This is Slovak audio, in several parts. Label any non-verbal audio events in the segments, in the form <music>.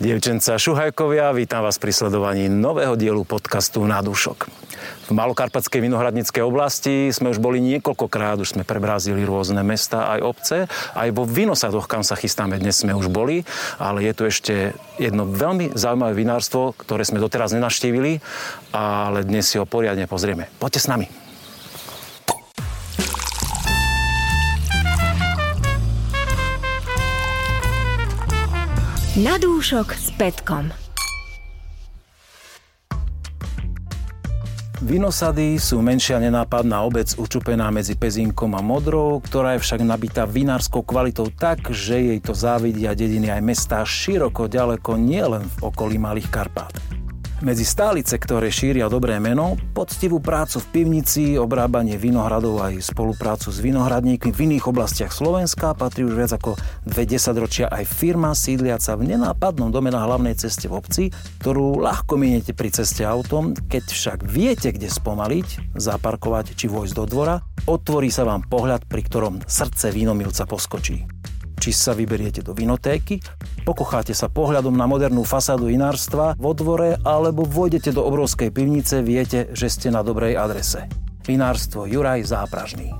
Dievčenca Šuhajkovia, vítam vás pri sledovaní nového dielu podcastu Na dušok. V Malokarpatskej vinohradníckej oblasti sme už boli niekoľkokrát, už sme prebrázili rôzne mesta aj obce. Aj vo Vinosadoch, kam sa chystáme, dnes sme už boli, ale je tu ešte jedno veľmi zaujímavé vinárstvo, ktoré sme doteraz nenaštívili, ale dnes si ho poriadne pozrieme. Poďte s nami. Na dúšok s Petkom. Vinosady sú menšia nenápadná obec učupená medzi Pezínkom a Modrou, ktorá je však nabitá vinárskou kvalitou tak, že jej to závidia dediny aj mestá široko ďaleko nielen v okolí Malých Karpát. Medzi stálice, ktoré šíria dobré meno, poctivú prácu v pivnici, obrábanie vinohradov aj spoluprácu s vinohradníkmi v iných oblastiach Slovenska patrí už viac ako dve desaťročia aj firma sídliaca v nenápadnom dome na hlavnej ceste v obci, ktorú ľahko miniete pri ceste autom, keď však viete, kde spomaliť, zaparkovať či vojsť do dvora, otvorí sa vám pohľad, pri ktorom srdce vínomilca poskočí či sa vyberiete do vinotéky, pokocháte sa pohľadom na modernú fasádu inárstva vo dvore alebo vojdete do obrovskej pivnice, viete, že ste na dobrej adrese. Vinárstvo Juraj Zápražný.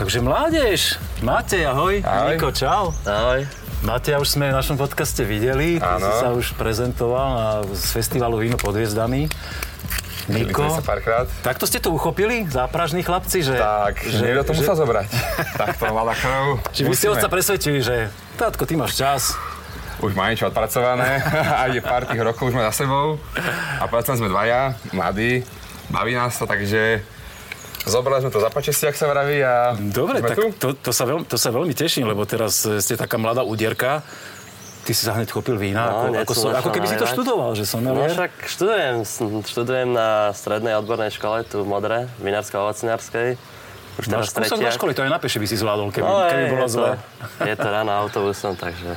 Takže mládež, Matej, ahoj. Ahoj. Niko, čau. Ahoj. Mateja už sme v našom podcaste videli, ty si sa už prezentoval na, z festivalu Víno pod hviezdami. Niko, sa párkrát. takto ste to uchopili, zápražní chlapci, že... Tak, že niekto to musel zobrať. <laughs> tak to mala krv. Či vy ste otca presvedčili, že tátko, ty máš čas. Už má niečo odpracované, <laughs> aj pár tých rokov už má za sebou. A povedzme sme dvaja, mladí, baví nás to, takže zobrali sme to za počestie, ak sa vraví a Dobre, tak tu. to, to, sa veľmi, to sa veľmi teším, lebo teraz e, ste taká mladá udierka. Ty si sa hneď chopil vína, No, ako, ako, som ako keby si to študoval, že som No nalier. však študujem, študujem na strednej odbornej škole tu v Modre, vinárskej a ovocniarskej. Už Máš kúsok do školy, to aj na peši by si zvládol, keby, No, keby je, bolo je, to, zle. je to ráno autobusom, takže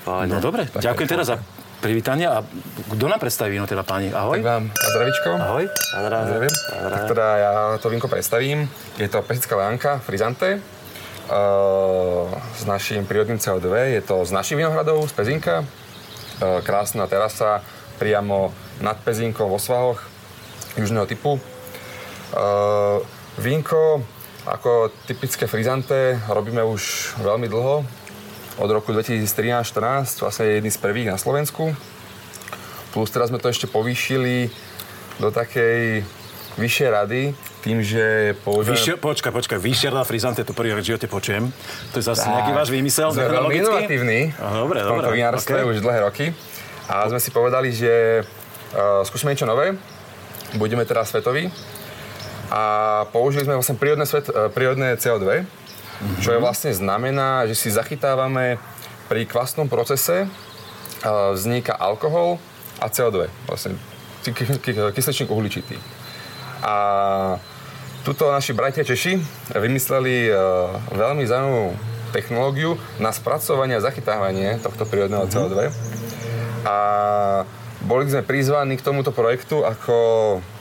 pohode. No dobre, ďakujem teraz za privítanie a kto nám predstaví víno teda páni? Ahoj. Tak vám na zdravičko. Ahoj. Andrá, Zdravím. Tak teda ja to vínko predstavím. Je to pesická lejanka Frizante. Uh, s naším prírodným CO2. Je to z našich vinohradov, z Pezinka. Uh, krásna terasa priamo nad Pezinkom vo svahoch južného typu. Uh, vínko ako typické frizante robíme už veľmi dlho. Od roku 2013-14, vlastne je jedný z prvých na Slovensku. Plus teraz sme to ešte povýšili do takej vyššej rady, tým, že používame... Vyšier, počkaj, počkaj, Vyšerná frizante, to prvý v živote počujem. To je zase nejaký váš výmysel? Sme veľmi inovatívni dobre, v tomto vinárstve ok. už dlhé roky. A sme si povedali, že uh, skúsime niečo nové. Budeme teraz svetoví. A použili sme vlastne prírodné, svet, uh, prírodné CO2, čo je vlastne znamená, že si zachytávame pri kvasnom procese uh, vzniká alkohol a CO2, vlastne ky- ky- ky- kysličník uhličitý. A tuto naši bratia Češi vymysleli uh, veľmi zaujímavú technológiu na spracovanie a zachytávanie tohto prírodného CO2. A boli sme prizvaní k tomuto projektu ako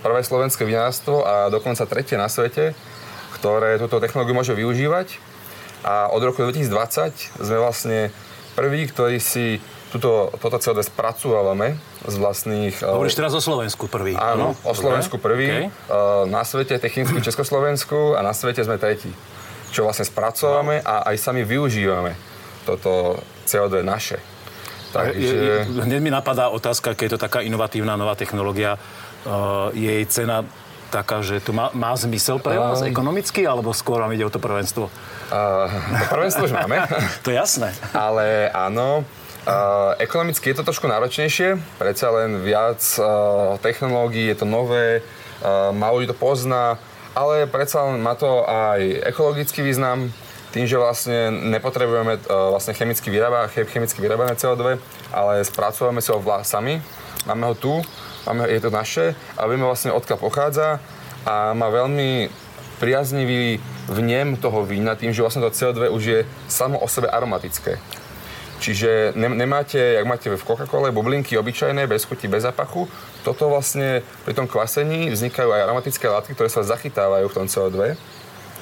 prvé slovenské vinárstvo a dokonca tretie na svete, ktoré túto technológiu môže využívať. A od roku 2020 sme vlastne prví, ktorí si túto, toto CO2 spracovávame z vlastných... eh, Hovoríš teraz o Slovensku prvý. Áno, o Slovensku prvý, okay. na svete technicky Československu a na svete sme tretí. Čo vlastne spracovávame a aj sami využívame toto CO2 naše. Takže... hneď mi napadá otázka, keď je to taká inovatívna nová technológia, je jej cena taká, že to má, má zmysel pre vás Ehm. ekonomicky, alebo skôr vám ide o to prvenstvo? Uh, to prvenstvo už máme, <laughs> To je jasné. ale áno, ekonomicky je to trošku náročnejšie, predsa len viac uh, technológií, je to nové, uh, málo ľudí to pozná, ale predsa len má to aj ekologický význam, tým, že vlastne nepotrebujeme uh, vlastne chemicky, vyrába, che- chemicky vyrábané CO2, ale spracovávame si ho vla, sami, máme ho tu, máme, je to naše a vieme vlastne odkiaľ pochádza a má veľmi priaznivý vnem toho vína tým, že vlastne to CO2 už je samo o sebe aromatické. Čiže ne, nemáte, jak máte v Coca-Cole, bublinky obyčajné, bez chuti, bez zapachu. Toto vlastne pri tom kvasení vznikajú aj aromatické látky, ktoré sa zachytávajú v tom CO2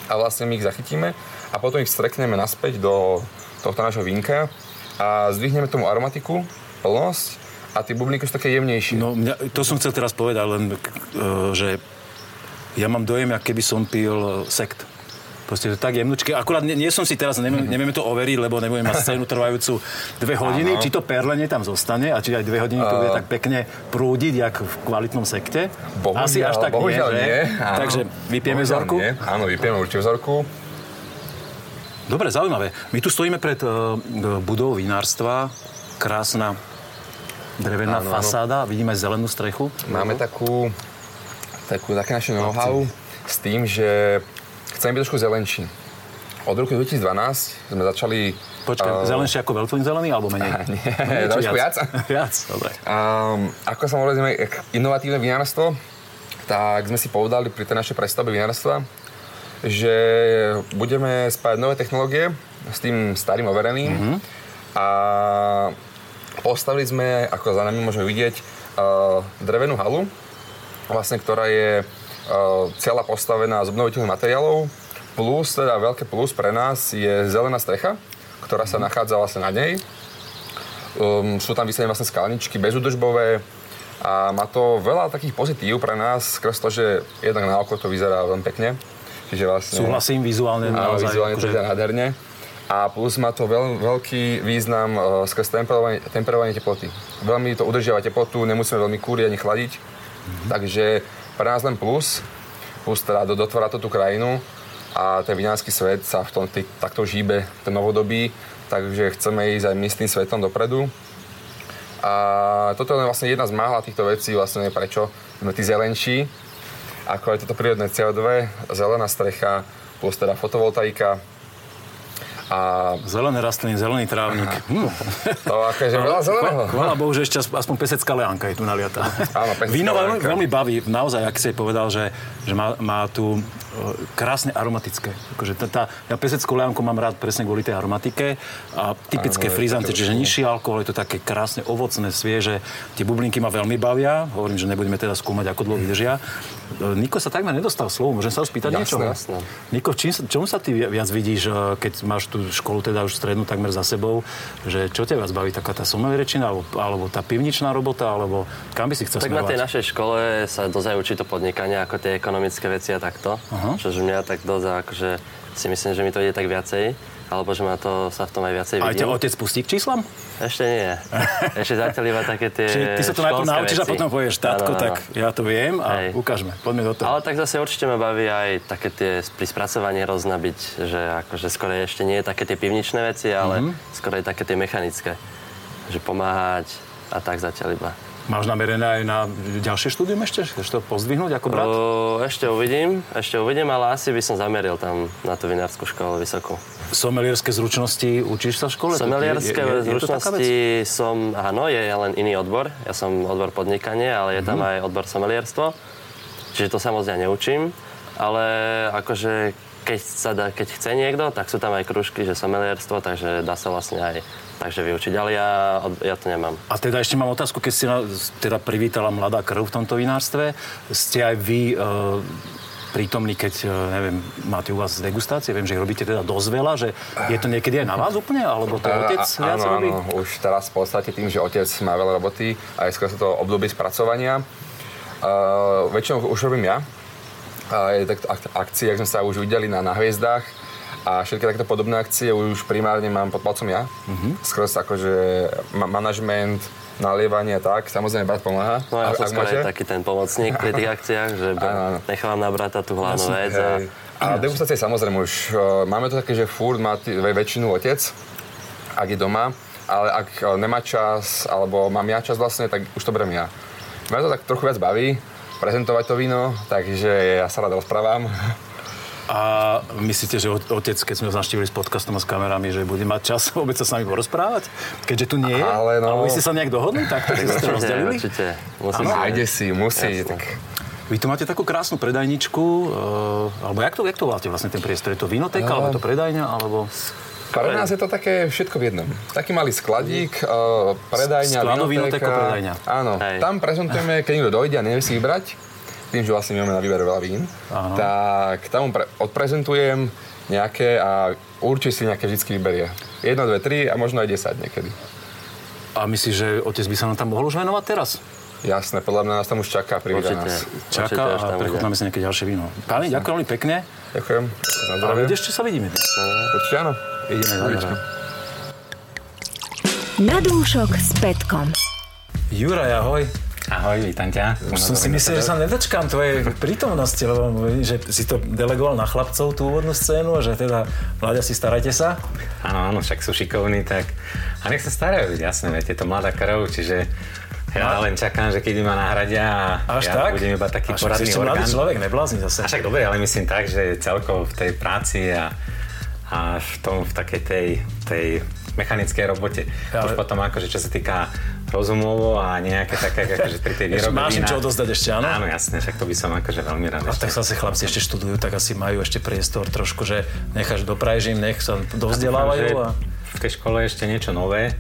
a vlastne my ich zachytíme a potom ich strekneme naspäť do tohto nášho vínka a zdvihneme tomu aromatiku, plnosť a tie bublinky sú také jemnejšie. No, mňa, to som chcel teraz povedať, len, uh, že ja mám dojem, ako keby som pil sekt. Proste to tak jemnučké. Akurát nie, nie som si teraz, neviem, nevieme to overiť, lebo nebudem mať scénu trvajúcu dve hodiny. Áno. Či to perlenie tam zostane a či aj dve hodiny to bude tak pekne prúdiť, jak v kvalitnom sekte. Bohužiaľ, Asi až tak nie, že? nie. Áno. Takže vypieme Bohužiaľ vzorku. Nie. Áno, vypieme určite vzorku. Dobre, zaujímavé. My tu stojíme pred uh, budovou vinárstva. Krásna drevená Áno, áno. fasáda. Vidíme aj zelenú strechu. Máme takú, takú také naše know-how s tým, že chceme byť trošku zelenší. Od roku 2012 sme začali... Počkaj, eh, zelenšie ako veľtvin zelený, alebo menej? <laughs> Nie, Či trošku viac. viac, <laughs> dobre. Um, ako sa hovoríme, inovatívne vinárstvo, tak sme si povedali pri tej našej prestavbe vinárstva, že budeme spájať nové technológie s tým starým overeným mm-hmm. a postavili sme, ako za nami môžeme vidieť, uh, drevenú halu, vlastne, ktorá je uh, celá postavená z obnoviteľných materiálov, plus, teda veľké plus pre nás je zelená strecha, ktorá sa nachádza vlastne na nej. Um, sú tam vysadené vlastne skalničky bezúdržbové a má to veľa takých pozitív pre nás, skrz to, že jednak na oko to vyzerá veľmi pekne. Čiže vlastne... Súhlasím, vizuálne Áno, vizuálne to akože- vyzerá nádherne. A plus má to veľ, veľký význam uh, skrz temperovanie, temperovanie teploty. Veľmi to udržiava teplotu, nemusíme veľmi kúriť ani chladiť. Mm-hmm. Takže pre nás len plus, plus teda do, dotvára to tú krajinu a ten vinársky svet sa v tom tý, takto žíbe, ten novodobí, takže chceme ísť aj my s tým svetom dopredu. A toto je vlastne jedna z mála týchto vecí, vlastne prečo sme tí zelenší, ako je toto prírodné CO2, zelená strecha, plus teda fotovoltaika, a Zelené rastliny, zelený trávnik. Hm. to akože veľa zeleného. Chvála Bohu, že ešte as- aspoň pesecká leánka je tu naliatá. Áno, Víno veľmi, veľmi baví, naozaj, ak si povedal, že, že má, má tu e, krásne aromatické. Akože tá, tá, ja peseckú leánku mám rád presne kvôli tej aromatike a typické je frizante, čiže nižší alkohol, je to také krásne ovocné, svieže. Tie bublinky ma veľmi bavia, hovorím, že nebudeme teda skúmať, ako dlho vydržia. E, Niko sa takmer nedostal slovo, môžem sa ho spýtať Jasné, niečo? jasné. Niko, čím, čomu sa ty vi- viac vidíš, e, keď máš tú školu teda už strednú takmer za sebou, že čo ťa viac baví, taká tá somelierečina, alebo, alebo tá pivničná robota, alebo kam by si chcel Tak na tej smerovať? našej škole sa dosť aj učí to podnikanie, ako tie ekonomické veci a takto. Aha. Čože mňa tak dosť, akože si myslím, že mi to ide tak viacej, alebo že ma to sa v tom aj viacej Aj ťa vidím. otec pustí k číslam? Ešte nie. Ešte zatiaľ iba také tie Čiže ty sa to najprv naučíš a veci. potom povieš, tátko, Áno, áno. tak ja to viem a Hej. ukážme. Poďme do toho. Ale tak zase určite ma baví aj také tie pri spracovaní rozna byť, že akože skoro ešte nie je také tie pivničné veci, ale Mhm. skoro aj také tie mechanické. Že pomáhať a tak zatiaľ iba. Máš namerené aj na ďalšie štúdium ešte? Chceš to pozdvihnúť ako brat? O, ešte uvidím, ešte uvidím, ale asi by som zameril tam na tú vinárskú školu vysokú. Somelierské zručnosti učíš sa v škole? Somelierské Je- je- je- zručnosti som, áno, je len iný odbor. Ja som odbor podnikanie, ale je tam Mhm. aj odbor somelierstvo. Čiže to samozrejme neučím, ale akože keď, sa dá, keď chce niekto, tak sú tam aj kružky, že somelierstvo, takže dá sa vlastne aj takže vyučiť, ale ja, ja to nemám. A teda ešte mám otázku, keď si teda privítala mladá krv v tomto vinárstve. Ste aj vy e, prítomní, keď, e, neviem, máte u vás degustácie? Viem, že ich robíte teda dosť veľa, že je to niekedy aj na vás úplne? Alebo to otec A- viac áno, robí? áno, už teraz v podstate tým, že otec má veľa roboty a je skôr sa to obdobie spracovania, uh, väčšinou už robím ja. A je tak ak- akcie, ak sme sa už videli na, na hviezdách a všetky takéto podobné akcie už primárne mám pod palcom ja. Mm-hmm. Skrz akože ma- manažment, nalievanie a tak. Samozrejme, brat pomáha. No ja som skôr taký ten pomocník pri tých akciách, že <laughs> nechávam na brata tú hlavnú vec a. A degustácie samozrejme už, uh, máme to také, že furt má t- väčšinu otec, ak je doma, ale ak uh, nemá čas, alebo mám ja čas vlastne, tak už to berem ja. Mňa to tak trochu viac baví, prezentovať to víno, takže ja sa rád rozprávam. <laughs> A myslíte, že ot- otec, keď sme ho navštívili s podcastom a s kamerami, že bude mať čas <laughs> vôbec sa s nami porozprávať? Keďže tu nie je? Ale no- Alebo vy ste sa nejak dohodli? Tak to ste určite, rozdelili? určite. Musí No, si- nájde si, musí. Tak. Vy tu máte takú krásnu predajničku, uh, alebo jak to, jak to voláte vlastne ten priestor? Je to vinotéka, alebo je to predajňa, alebo... Pre nás je to také všetko v jednom. Taký malý skladík, uh, predajňa, vinotéka. vinotéka, predajňa. Áno, Hej. tam prezentujeme, keď niekto dojde a nevie si vybrať, tým, že vlastne máme na výber veľa vín, Áno. tak tam pre- odprezentujem nejaké a určite si nejaké vždy vyberie. Jedno, dve, tri a možno aj 10 niekedy. A myslíš, že otec by sa nám tam mohol už venovať teraz? Jasné, podľa mňa nás tam už čaká, privíta nás. Čaká a tam prechutnáme si nejaké ďalšie víno. Páni, ďakujem veľmi pekne. Ďakujem. Na A ešte sa vidíme dnes. Určite áno. Ideme ďalej. Na dúšok s Petkom. Juraj, ahoj. Ahoj, vítam ťa. Už som si myslel, že sa nedočkám tvojej prítomnosti, lebo že si to delegoval na chlapcov tú úvodnú scénu a že teda, mladia si starajte sa. Áno, áno, však sú šikovní, tak... A nech sa starajú, jasné, veď je to mladá krv, čiže ja len čakám, že kedy ma nahradia a Až ja tak? budem iba taký a však si poradný ešte mladý orgán. človek, neblázni zase. A však dobre, ale myslím tak, že celkovo v tej práci a, a v tom, v takej tej, tej mechanickej robote. Ale- Už potom akože čo sa týka rozumovo a nejaké také, <laughs> akože pri tej výrobe máš im čo odozdať ešte, áno? Áno, jasné, však to by som akože veľmi rád A ešte. tak zase chlapci ešte študujú, tak asi majú ešte priestor trošku, že necháš dopraješ im, nech sa dovzdelávajú a... v tej škole ešte niečo nové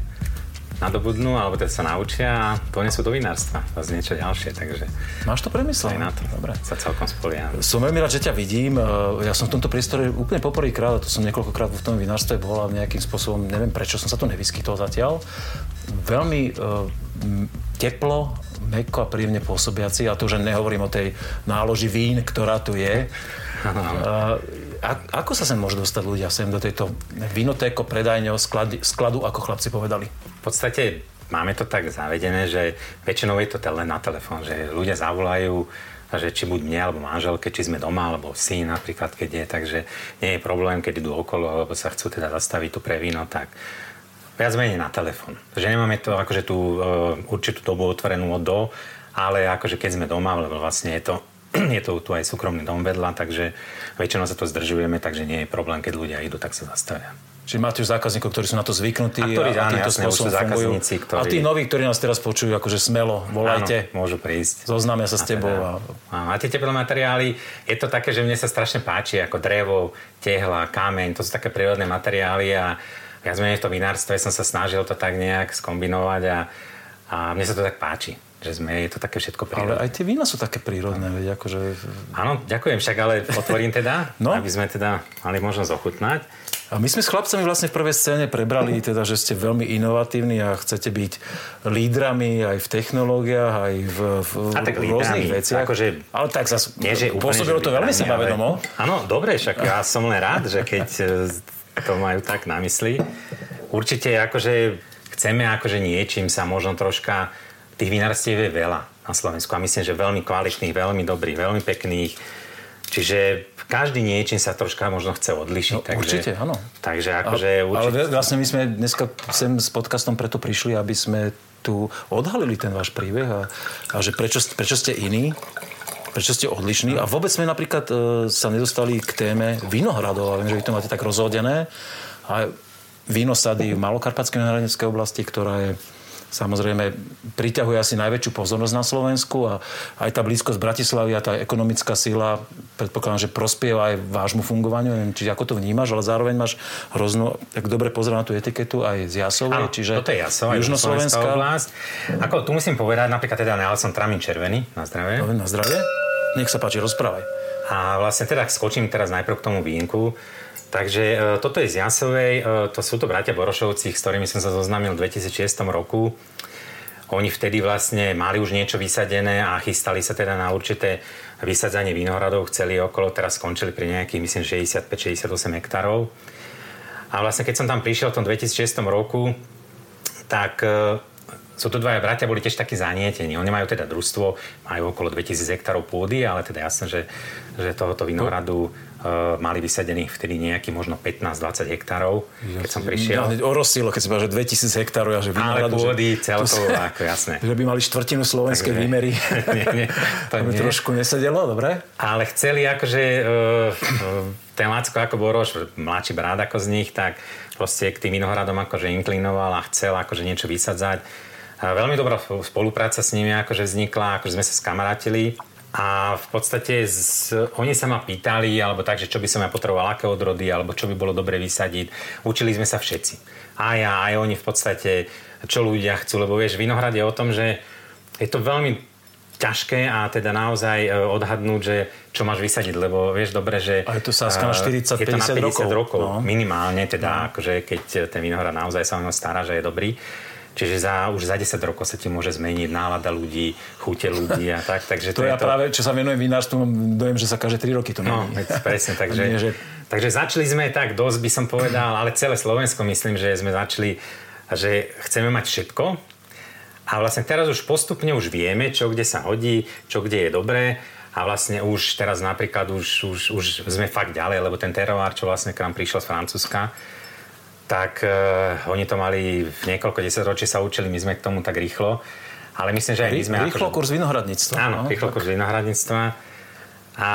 nadobudnú, alebo teda sa naučia a ponesú do vinárstva zase niečo ďalšie, takže Máš to premyslené? na to Dobre. sa celkom spolieham. Som veľmi rád, že ťa vidím. E, Ja som v tomto priestore úplne poprvýkrát, a to som niekoľkokrát v tom vinárstve bol a nejakým spôsobom, neviem prečo som sa tu nevyskytol zatiaľ. Veľmi uh, teplo, meko a príjemne pôsobiaci, a to už nehovorím o tej náloži vín, ktorá tu je. A, ako sa sem môžu dostať ľudia sem do tejto vinotéko, predajňo, sklady, skladu, ako chlapci povedali? V podstate máme to tak zavedené, že väčšinou je to len na telefón, že ľudia zavolajú, že či buď mne alebo manželke, či sme doma, alebo syn napríklad, keď je, takže nie je problém, keď idú okolo, alebo sa chcú teda zastaviť tu pre víno, tak viac menej na telefón. Že nemáme to akože tú uh, určitú dobu otvorenú od do, ale akože keď sme doma, lebo vlastne je to <clears throat> je to tu aj súkromný dom vedľa, takže väčšinou sa to zdržujeme, takže nie je problém, keď ľudia idú, tak sa zastavia. Čiže máte už zákazníkov, ktorí sú na to zvyknutí A ktorí, a, týmto jasné, spôsobom fungujú. zákazníci, ktorí- A tí noví, ktorí nás teraz počujú, akože smelo, volajte, Áno, môžu prísť. zoznámia sa s A tebou. teda- A... A tie teplé materiály, je to také, že mne sa strašne páči, ako drevo, tehla, kameň, to sú také prírodné materiály a viac menej v tom vinárstve som sa snažil to tak nejak skombinovať a, a mne sa to tak páči, že sme, je to také všetko Ale prírodné. aj tie vína sú také prírodné, veď akože... Áno, ďakujem však, ale otvorím teda, No. aby sme teda mali možnosť ochutnať. A my sme s chlapcami vlastne v prvej scéne prebrali, teda, že ste veľmi inovatívni a chcete byť lídrami aj v technológiách, aj v, v A tak rôznych lídrami, veciach. akože- ale tak zase Nie, že úplne, pôsobilo že to veľmi sebavedomo. ale- Áno, dobre, však ja som len rád, že keď e, to majú tak na mysli. Určite akože chceme akože niečím sa možno troška tých vinárstiev je veľa na Slovensku a myslím, že veľmi kvalitných, veľmi dobrých, veľmi pekných. Čiže každý niečím sa troška možno chce odlišiť. No, takže, určite, áno. Takže akože ale, určite... ale vlastne my sme dneska sem s podcastom preto prišli, aby sme tu odhalili ten váš príbeh a, a že prečo, prečo ste iní, prečo ste odlišní. A vôbec sme napríklad e, sa nedostali k téme vinohradov. A viem, že vy to máte tak rozhodené. A vínosady v Malokarpatskej vinohradeckej oblasti, ktorá je samozrejme priťahuje asi najväčšiu pozornosť na Slovensku a aj tá blízkosť Bratislavy a tá ekonomická sila predpokladám, že prospieva aj vášmu fungovaniu, neviem, či ako to vnímaš, ale zároveň máš hroznú, tak dobre pozerám na tú etiketu aj z Jasovej, Áno, čiže toto je Jasov, aj Južnoslovenská. Oblasť. Ako tu musím povedať, napríklad teda najal som tramín červený, na zdravie. Na zdravie. Nech sa páči, rozprávaj. A vlastne teda skočím teraz najprv k tomu vínku. Takže e, toto je z Jasovej, e, to sú to bratia Borošovci, s ktorými som sa zoznámil v 2006 roku. Oni vtedy vlastne mali už niečo vysadené a chystali sa teda na určité vysadzanie vinohradov, chceli okolo, teraz skončili pri nejakých, myslím, 65-68 hektárov. A vlastne keď som tam prišiel v tom 2006 roku, tak e, sú to dvaja bratia, boli tiež takí zanietení. Oni majú teda družstvo, majú okolo 2000 hektárov pôdy, ale teda jasné, že, že tohoto vinohradu mali vysadených vtedy nejaký možno 15-20 hektárov, keď som prišiel. Ja, orosilo, keď si povedal, že 2000 hektárov a že Ale pôdy celkovo, ako jasné. <laughs> že by mali štvrtinu slovenskej Takže- výmery. <laughs> nie, nie, <laughs> to to nie. trošku nesedelo, dobre? Ale chceli akože uh, ten Lacko ako Boroš, mladší brat ako z nich, tak proste k tým vinohradom akože inklinoval a chcel akože niečo vysadzať. A veľmi dobrá spolupráca s nimi akože vznikla, akože sme sa skamarátili. A v podstate z, oni sa ma pýtali, alebo tak, že čo by som ja potreboval, aké odrody, alebo čo by bolo dobre vysadiť. Učili sme sa všetci. Aj ja, aj oni v podstate, čo ľudia chcú, lebo vieš, vinohrad je o tom, že je to veľmi ťažké a teda naozaj e, odhadnúť, že čo máš vysadiť, lebo vieš dobre, že... A je to sáska na 40, je to na 50 50 rokov. rokov No. minimálne, teda akože keď ten vinohrad naozaj sa o stará, že je dobrý. Čiže za, už za 10 rokov sa ti môže zmeniť nálada ľudí, chute ľudí a tak. Takže To je ja práve, čo sa venujem vinárstvu, mám dojem, že sa každé 3 roky to No, mení. veď presne, takže, Nie, že- takže začali sme tak dosť, by som povedal, ale celé Slovensko myslím, že sme začali, že chceme mať všetko. A vlastne teraz už postupne už vieme, čo kde sa hodí, čo kde je dobré. A vlastne už teraz napríklad už, už, už sme fakt ďalej, lebo ten teroár, čo vlastne k nám prišiel z Francúzska, tak uh, oni to mali v niekoľko desaťročí sa učili, my sme k tomu tak rýchlo. Ale myslím, že aj my sme... Rýchlo akože- kurz vinohradníctva. Áno, no, rýchlo tak. kurz vinohradníctva. A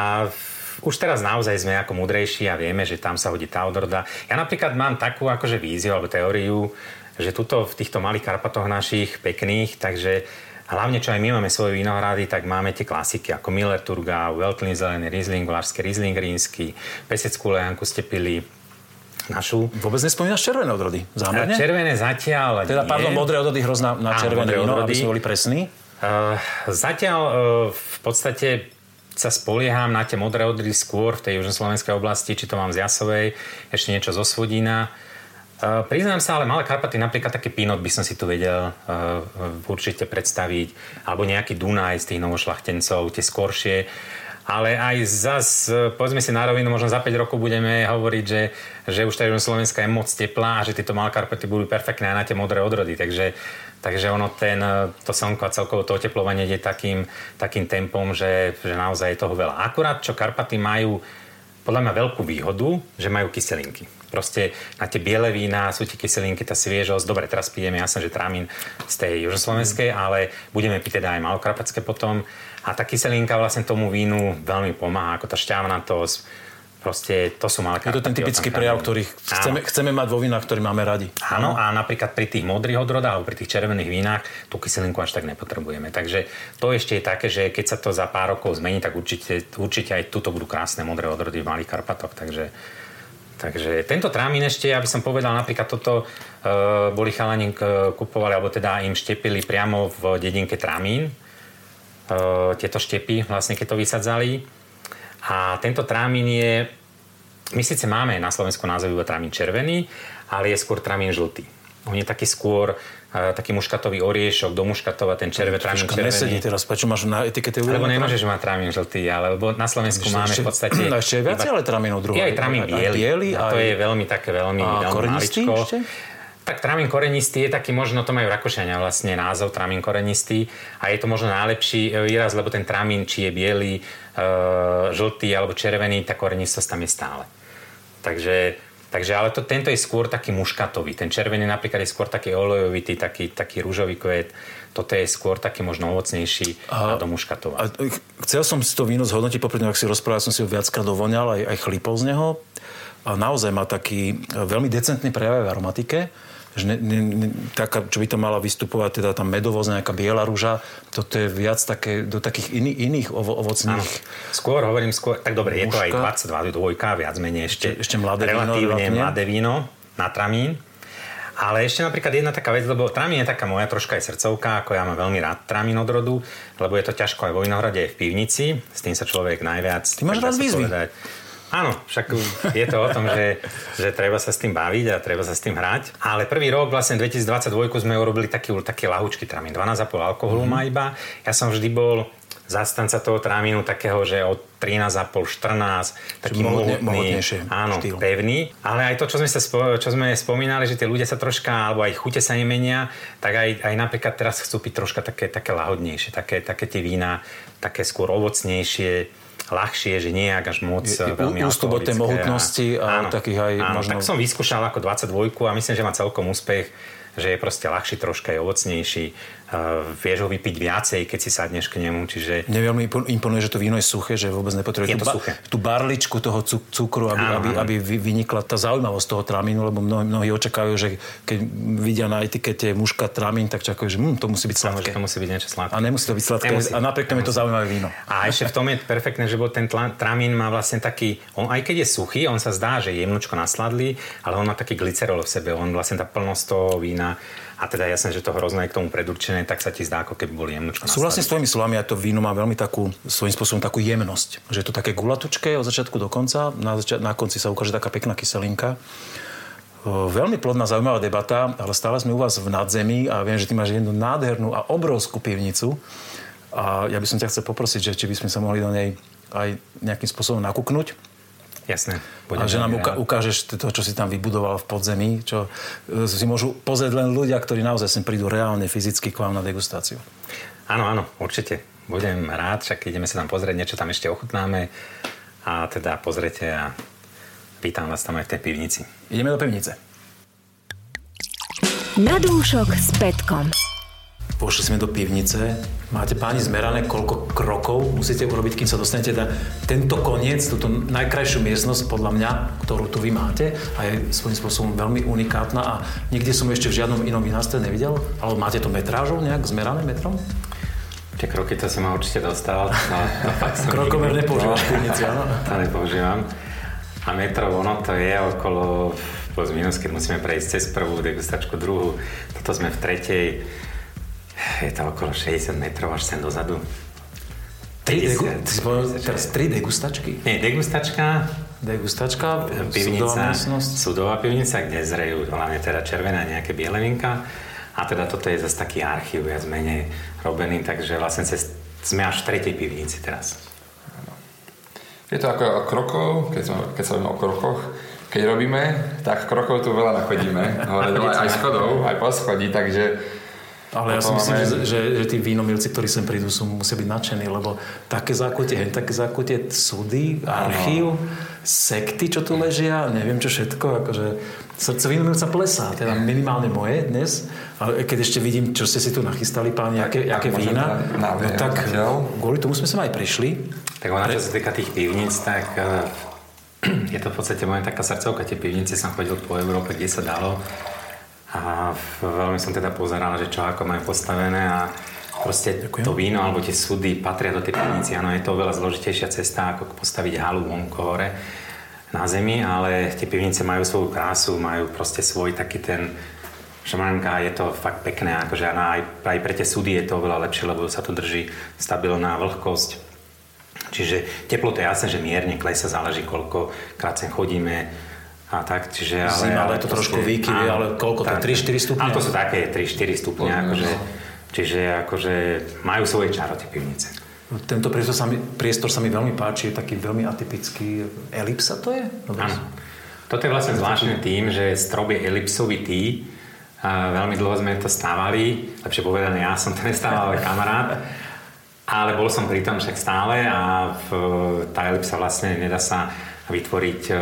už teraz naozaj sme ako mudrejší a vieme, že tam sa hodí tá odroda. Ja napríklad mám takú akože víziu alebo teóriu, že tuto v týchto malých Karpatoch našich pekných, takže hlavne čo aj my máme svoje vinohrady, tak máme tie klasiky ako Miller Turga, Veltlin Zelený, Riesling, Vlašský Riesling Rínsky, Peseckú Lejanku ste pili, našu. Vôbec nespomínaš červené odrody? Zámerne? Červené zatiaľ Teda, nie. pardon, modré odrody hroz na, na Áno, červené víno, aby odrody. sme boli presní. Uh, zatiaľ uh, v podstate sa spolieham na tie modré odry skôr v tej južnoslovenskej oblasti, či to mám z Jasovej, ešte niečo zo Svodína. Uh, priznám sa, ale Malé Karpaty, napríklad taký Pinot by som si tu vedel uh, určite predstaviť, alebo nejaký Dunaj z tých novošlachtencov, tie skoršie. Ale aj zas, povedzme si na rovinu, možno za 5 rokov budeme hovoriť, že, že už tá Slovenská je moc teplá a že tieto malé karpety budú perfektné aj na tie modré odrody. Takže, takže ono ten, to slnko a celkovo to oteplovanie ide takým, takým tempom, že, že naozaj je toho veľa. Akurát, čo Karpaty majú podľa mňa veľkú výhodu, že majú kyselinky. Proste na tie biele vína sú tie kyselinky, tá sviežosť. Dobre, teraz pijeme jasne, že trámin z tej južoslovenskej, ale budeme piť teda aj malokarpatské potom. A tá kyselinka vlastne tomu vínu veľmi pomáha, ako tá šťavnatosť. Proste to sú malé Je to ten typický prejav, ktorý chceme, chceme mať vo vínach, ktorý máme radi. Áno, a napríklad pri tých modrých odrodách alebo pri tých červených vínach tú kyselinku až tak nepotrebujeme. Takže to ešte je také, že keď sa to za pár rokov zmení, tak určite, určite aj tuto budú krásne modré odrody v Malých Karpatoch. Takže, takže tento trámin ešte, aby som povedal, napríklad toto uh, boli chalani k- kupovali, alebo teda im štepili priamo v dedinke Tramín. Uh, tieto štepy, vlastne keď to vysadzali. A tento trámin je my síce máme na Slovensku názov iba tramín červený, ale je skôr tramín žltý. On je taký skôr uh, taký muškatový oriešok, do muškatova ten červe, tramín Troška nesedí červený. teraz, prečo máš na etikete Lebo uvedené nemôžeš mať tramín žltý, alebo na Slovensku máme v podstate... No, <clears throat> ešte je viac, ale tramínov druhov. Je aj aj biely. biely, a to je veľmi také, veľmi, veľmi maličko. ešte? Tak tramín korenistý je taký, možno to majú Rakúšania vlastne názov tramín korenistý a je to možno najlepší e, výraz, lebo ten tramín, či je biely, e, žltý alebo červený, tá korenistosť tam je stále. Takže, takže ale to, tento je skôr taký muškatový. Ten červený napríklad je skôr taký olejovitý, taký, taký rúžový kvet. Toto je skôr taký možno ovocnejší a, do muškatova. A ch- chcel som si to víno zhodnotiť, popri tom, ak si rozprával, som si ho viackrát dovoňal, aj, aj chlípol z neho. A naozaj má taký e, veľmi decentný prejav v aromatike. Že ne, ne, ne, taká, čo by to mala vystupovať, teda tá medovosť, nejaká biela rúža, toto je viac také, do takých iný, iných ovo, Áno. ovocných. Skôr hovorím skôr, tak dobre, je to aj Muška. 22 dvojka, viac menej ešte, Ešte- mladé víno relatívne relatívne. mladé víno na tramín. Ale ešte napríklad jedna taká vec, lebo tramín je taká moja troška aj srdcovka, ako ja mám veľmi rád tramín odrodu, lebo je to ťažko aj vo vinohrade, aj v pivnici, s tým sa človek najviac... Ty máš rád výzvy. povedať, Áno, však je to o tom, že, že treba sa s tým baviť a treba sa s tým hrať. Ale prvý rok, vlastne 2022 sme urobili taký, taký lahúčky tramín. 12,5 alkoholu Mhm. mm-hmm. má iba. Ja som vždy bol zastanca toho tramínu takého, že od 13,5, 14, taký mohutný, mohutnejšie áno, štýl. pevný. Ale aj to, čo sme, sa spo, čo sme spomínali, že tie ľudia sa troška, alebo aj chute sa nemenia, tak aj, aj napríklad teraz chcú piť troška také, také lahodnejšie, také, také tie vína, také skôr ovocnejšie, ľahšie, že nie jak až moc Je- je veľmi ústup od tej mohutnosti a takých aj áno, možno- tak som vyskúšal ako 22 a myslím, že má celkom úspech že je proste ľahší troška, je ovocnejší, vieš ho vypiť viacej, keď si sadneš k nemu, čiže Mne veľmi impo- imponuje, že to víno je suché, že vôbec nepotrebuje Je tú, to suché. tú barličku toho cu- cukru, aby, Áno, aby, áno. aby vy- vynikla tá zaujímavosť toho tramínu, lebo mnohí, mnohí očakávajú, že keď vidia na etikete muška tramín, tak čakajú, že hm, to musí byť sladké. to musí byť niečo sladké. A nemusí to byť sladké. Nemusí. A napriek tomu je to zaujímavé víno. A ešte v tom je perfektné, že ten tramín má vlastne taký, on aj keď je suchý, on sa zdá, že je jemnučko nasladlý, ale on má taký glycerol v sebe, on vlastne tá plnosť toho vína a teda jasné, že to hrozné je k tomu predurčené, tak sa ti zdá, ako keby boli jemnočko Súhlasím s tvojimi slovami, aj to víno má veľmi takú, svojím spôsobom takú jemnosť. Že je to také gulatučké od začiatku do konca, na, zač- na konci sa ukáže taká pekná kyselinka. Veľmi plodná, zaujímavá debata, ale stále sme u vás v nadzemí a viem, že ty máš jednu nádhernú a obrovskú pivnicu. A ja by som ťa chcel poprosiť, že či by sme sa mohli do nej aj nejakým spôsobom nakúknuť. Jasné. A že nám uka- ukážeš to, čo si tam vybudoval v podzemí, čo e, si môžu pozrieť len ľudia, ktorí naozaj sem prídu reálne, fyzicky k vám na degustáciu. Áno, áno, určite. Budem rád, však ideme sa tam pozrieť, niečo tam ešte ochutnáme a teda pozrite a vítam vás tam aj v tej pivnici. Ideme do pivnice. Na dúšok s Petkom. Pošli sme do pivnice. Máte páni zmerané, koľko krokov musíte urobiť, kým sa dostanete na tento koniec, túto najkrajšiu miestnosť, podľa mňa, ktorú tu vy máte a je svojím spôsobom veľmi unikátna a nikde som ešte v žiadnom inom vinárstve nevidel. Ale máte to metrážou nejak zmerané metrom? Tie kroky to som ma určite dostal. No, <laughs> to fakt som Krokomer nepoužívaš No, v pivnici, áno? <laughs> To nepoužívam. A metro, ono to je okolo plus minus, keď musíme prejsť cez prvú degustačku, druhú. Toto sme v tretej. Je to okolo 60 metrov až sem dozadu. Tri, 50, degu- ty si povedal 50. teraz tri degustačky. Nie, degustačka, Degustačka, súdová pivnica, miestnosť. súdová pivnica, kde zrejú hlavne teda červená nejaké biele vinka. A teda toto je zase taký archív viac menej robený, takže vlastne cez, sme až v tretej pivnici teraz. Je to ako krokov, keď, sme, keď sa o krokoch. Keď robíme, tak krokov tu veľa nachodíme. <laughs> Hore, dole, aj schodov, aj po schodí, takže Ale ja si myslím, že, že, že tí vínomilci, ktorí sem prídu, sú, musia byť nadšení, lebo také zákutie, hen také zákutie, súdy, archív, sekty, čo tu ležia, neviem čo všetko, akože srdce vínomilca plesá, teda minimálne moje dnes, ale keď ešte vidím, čo ste si tu nachystali, páni, aké, ak aké môžem vína, no tak kvôli tomu sme sem aj prišli. Tak ona, čo sa týka tých pivníc, tak eh, <clears throat> je to v podstate moja taká srdcovka. Tie pivnice som chodil po Európe, kde sa dalo. A veľmi som teda pozeral, že čo ako majú postavené a proste Ďakujem. to víno alebo tie súdy patria do tej pivnici. Áno, je to oveľa zložitejšia cesta, ako postaviť halu vonko hore na zemi, ale tie pivnice majú svoju krásu, majú proste svoj taký ten šamanka, je to fakt pekné, akože aj, aj pre tie súdy je to oveľa lepšie, lebo sa tu drží stabilná vlhkosť. Čiže teploto je jasné, že mierne klesa, záleží koľko krát sem chodíme a tak, čiže... Ale, Zima, leto trošku výkyvy, ale koľko to, 3-4 stupne? Áno, to sú také 3-4 stupne, Poďme, akože, no. čiže akože majú svoje čaro tie pivnice. Tento priestor sa, mi, priestor sa mi veľmi páči, je taký veľmi atypický. Elipsa to je? Dobre. Áno. Toto je vlastne zvláštne tým, že strop je elipsovitý. A veľmi dlho sme to stávali. Lepšie povedané, ja som to nestával, ale kamarát. Ale bol som pri tom však stále a v, tá elipsa vlastne nedá sa vytvoriť e,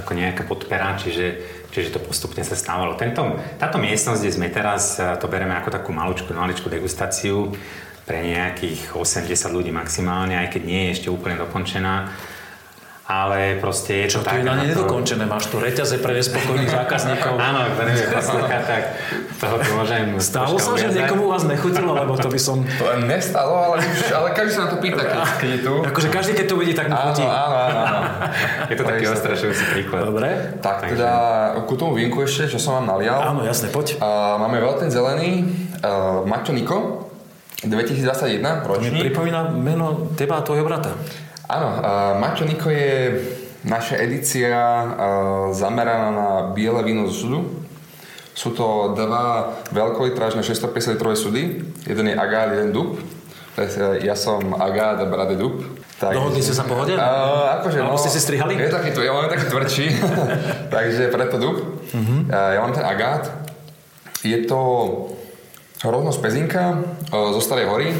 ako nejaká podpera, čiže, čiže to postupne sa stávalo. Tento, táto miestnosť, kde sme teraz, e, to bereme ako takú maličku, maličku degustáciu pre nejakých 80 ľudí maximálne, aj keď nie je ešte úplne dokončená. Ale proste je Čo to to je tak... na nedokončené? Máš tu reťaze pre nespokojných <laughs> zákazníkov. Áno, kto nevie poslúchať, tak toho tu môžem Stalo sa, že niekomu vás nechutilo, lebo to by som... <laughs> to nestalo, ale, už, ale každý sa na to pýta, keď, <laughs> keď je tu. Akože každý, keď to vidí, tak mu Áno, chutí. áno, áno. áno. Je to taký Takže- ostrašujúci príklad. Dobre. Tak teda ku tomu vínku ešte, čo som vám nalial. Áno, jasne, poď. A máme veľký zelený uh, Macho Nico 2021 Mi ročník. pripomína meno teba a tvojho brata. Áno, uh, Macho Nico je naša edícia uh, zameraná na biele víno zo sudu. Sú to dva veľkolitrážne 650 litrové sudy. Jeden je agát, jeden dub. Uh, Ja som agát a brat je dub. Tak, Dohodli ste sa pohode? Uh, akože, Alebo ste si strihali? Je taký, ja mám taký tvrdší, <laughs> takže preto dub. Uh-huh. Uh, ja mám ten agát. Je to rovnosť pezinka uh, zo Starej hory.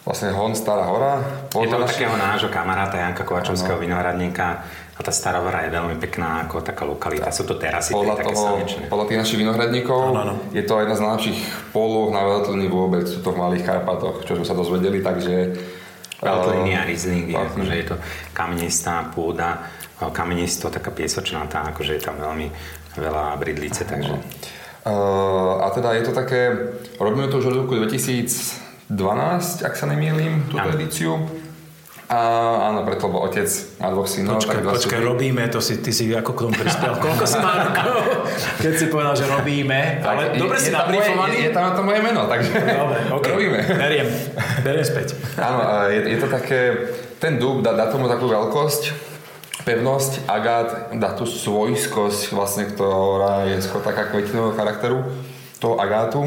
Vlastne Hon, Stará hora. Je to našich- takého nášho kamaráta Janka Kovačovského vinohradníka a tá Stará hora je veľmi pekná ako taká lokalita. Sú to terasy, podľa, také toho, slnečné. podľa tých našich vinohradníkov Áno, áno. je to jedna z najlepších polôch na veľtliny vôbec. Sú to v Malých Karpatoch, čo sme sa dozvedeli, takže... Veľtliny a Veľtliny. akože je to kamenistá pôda, kamenisto, taká piesočnatá, akože je tam veľmi veľa bridlice, takže... Uh, a teda je to také, robíme to už od roku 2012, ak sa nemýlim, túto Áno. edíciu. A, áno, preto, lebo otec má dvoch synov. Počkaj, tak počkaj, sú- robíme, to si, ty si ako k tomu prispel. <laughs> Koľko si má rokov? Keď si povedal, že robíme, Tak, ale je- dobre je si nabrifovaný. Je, je tam na to moje meno, takže Dobre, <laughs> ok. robíme. Beriem, beriem späť. Áno, a je, je to také, ten dub dá, dá tomu takú veľkosť, pevnosť, agát dá tú svojskosť, vlastne, ktorá je skôr taká kvetinového charakteru, toho agátu.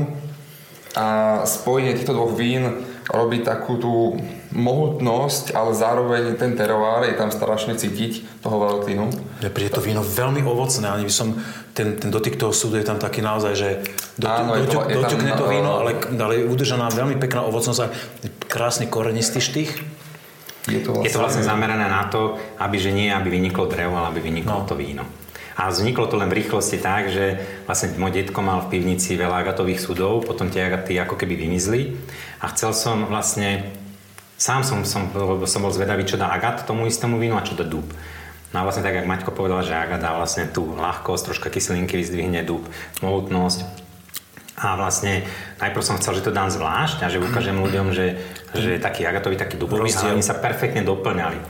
A spojenie týchto dvoch vín robí takú tú mohutnosť, ale zároveň ten teroár je tam strašne cítiť toho Valentínu. Mne príde to víno veľmi ovocné, ani by som, ten, ten dotyk toho súdu je tam taký naozaj, že Áno, je to- doťukne to víno, ale, ale je udržaná veľmi pekná ovocnosť a krásny korenistý štých. Je to Je to vlastne zamerané na to, aby že nie aby vyniklo drevo, ale aby vyniklo No. to víno. A vzniklo to len v rýchlosti tak, že vlastne môj detko mal v pivnici veľa agatových sudov, potom tie agaty ako keby vymizli a chcel som vlastne, sám som, som, som bol zvedavý, čo dá agat tomu istému vínu a čo dá dub. No a vlastne tak, jak Maťko povedal, že agat dá vlastne tú ľahkosť, troška kyselinky vyzdvihne dub, mohutnosť, a vlastne najprv som chcel, že to dám zvlášť a že ukážem ľuďom, že, že taký agatový, taký dubový, ale oni sa perfektne doplňali.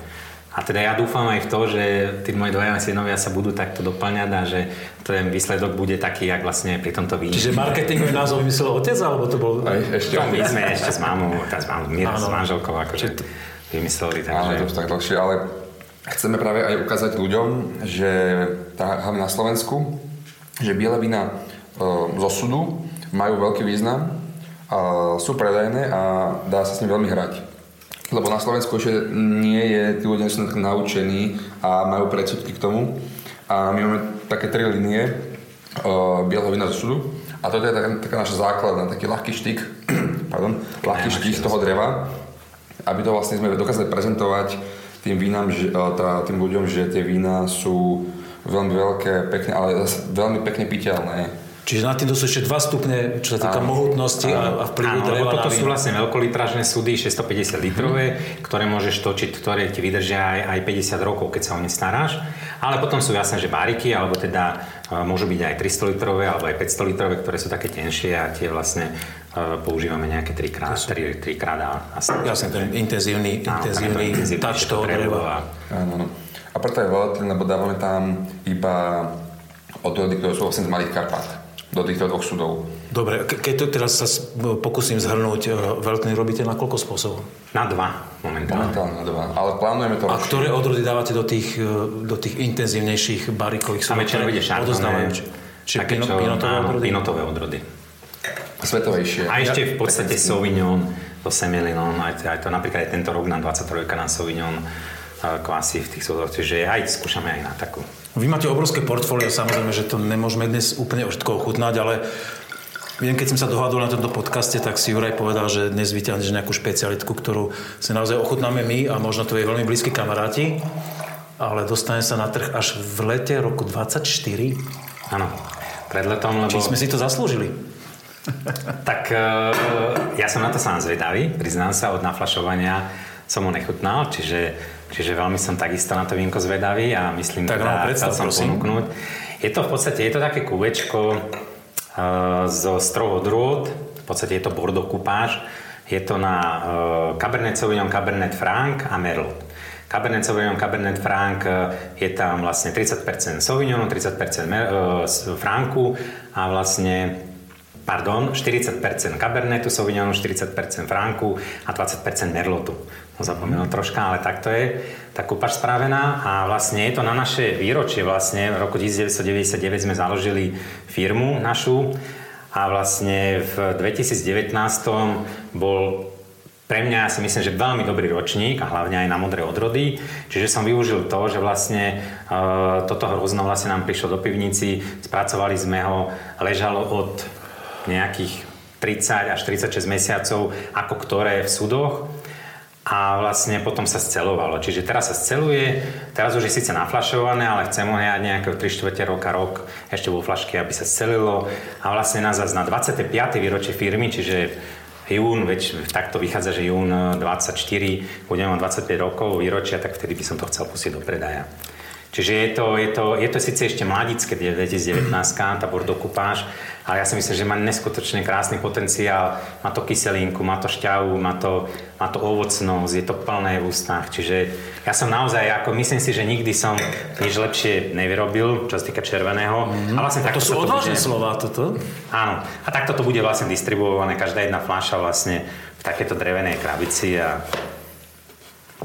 A teda ja dúfam aj v to, že tí moji dvaja synovia sa budú takto doplňať a že ten výsledok bude taký, jak vlastne pri tomto víne. Čiže marketingový názov vymyslel otec, alebo to bol... Aj, ešte To my sme ešte s mamou, tá s, mamou, s Áno. manželkou akože vymysleli, Áno, je to takže... tak dlhšie, ale chceme práve aj ukázať ľuďom, že tá, hlavne na Slovensku, že biele vína e, zo sudu majú veľký význam, a sú predajné a dá sa s ním veľmi hrať. Lebo na Slovensku ešte nie je, tí ľudia sú naučení a majú predsudky k tomu. A my máme také tri linie uh, bieleho vína zo sudu. A toto je taká, taká naša základná, taký ľahký štyk, <clears throat> pardon, ľahký štyk z toho dreva, aby to vlastne sme dokázali prezentovať tým vínam, že, tá, tým ľuďom, že tie vína sú veľmi veľké, pekné, ale veľmi pekne piteľné. Čiže na tým sú ešte 2 stupne, čo sa týka Áno. mohutnosti a, a vplyvu Áno, lebo toto sú vlastne veľkolitrážne súdy, 650 litrové, ktoré môžeš točiť, ktoré ti vydržia aj, aj 50 rokov, keď sa o ne staráš. Ale potom sú jasné, že bariky, alebo teda e, môžu byť aj 300 litrové, alebo aj 500 litrové, ktoré sú také tenšie a tie vlastne e, používame nejaké 3 krát, 3, 3 krát a, a Jasne, ten intenzívny, Áno, intenzívny to touch toho dreva. a- Áno, áno. A preto je veľký, lebo dávame tam iba odrody, ktoré sú vlastne z Malých Karpát do týchto dvoch sudov. Dobre, ke- keď to teraz sa pokúsim zhrnúť, e, veľký robíte na koľko spôsobov? Na dva momentálne. Momentálne na dva. Ale plánujeme to A rozšíriť. ktoré odrody dávate do tých, e, do tých intenzívnejších barikových Tam väčšinou ide Či- Čiže také, pino, čo, pinotové áno, odrody? pinotové odrody. Svetovejšie. A ešte v podstate Sauvignon, to Semillon, aj, aj to napríklad aj tento rok na 23 na Sauvignon kvasy v tých súdoch, čiže aj skúšame aj na takú. Vy máte obrovské portfólio, samozrejme, že to nemôžeme dnes úplne všetko ochutnať, ale viem, keď som sa dohadol na tomto podcaste, tak si Juraj povedal, že dnes vyťahneš nejakú špecialitku, ktorú si naozaj ochutnáme my a možno to je veľmi blízki kamaráti, ale dostane sa na trh až v lete roku 24. Áno, pred letom, lebo... Či sme si to zaslúžili? <laughs> Tak eh, ja som na to sám zvedavý, priznám sa, od naflašovania som ho nechutnal, čiže, čiže veľmi som takisto na to vínko zvedavý a myslím, Tak teda, nám predstav, som prosím. ponúknuť. Je to v podstate, je to také kúvečko uh, zo stroho odrôd, v podstate je to Bordeaux Coupage, je to na uh, Cabernet Sauvignon, Cabernet Franc a Merlot. Cabernet Sauvignon, Cabernet Franc, eh, je tam vlastne 30% Sauvignonu, 30% Mer- uh, Franku a vlastne pardon, 40% Cabernetu Sauvignonu, 40% Franku a 20% Merlotu. No zapomenul troška, ale takto je tá kúpaž spravená a vlastne je to na naše výročie vlastne. V roku 1999 sme založili firmu našu a vlastne v 2019 bol pre mňa ja si myslím, že veľmi dobrý ročník a hlavne aj na modré odrody. Čiže som využil to, že vlastne uh, toto hrozno vlastne nám prišlo do pivnici, spracovali sme ho, ležalo od nejakých 30 až 36 mesiacov, ako ktoré v súdoch a vlastne potom sa scelovalo. Čiže teraz sa sceluje, teraz už je síce naflašované, ale chcem ho nejať nejakého 3 čtvrte roka, rok ešte vo flaške, aby sa scelilo a vlastne zase na 25. výročie firmy, čiže jún, veď takto vychádza, že jún 24, budeme mať 25 rokov výročia, tak vtedy by som to chcel pustiť do predaja. Čiže je to, je to, je to síce ešte mladické 2019, tá bordokupáž, ale ja si myslím, že má neskutočne krásny potenciál. Má to kyselinku, má to šťavu, má to, má to ovocnosť, je to plné v ústach. Čiže ja som naozaj, ako myslím si, že nikdy som nič lepšie nevyrobil, čo sa týka červeného. Mm-hmm. A vlastne to sú odvážne slova, toto? Áno. A takto to bude vlastne distribuované, každá jedna fľaša vlastne v takéto drevenej krabici. A...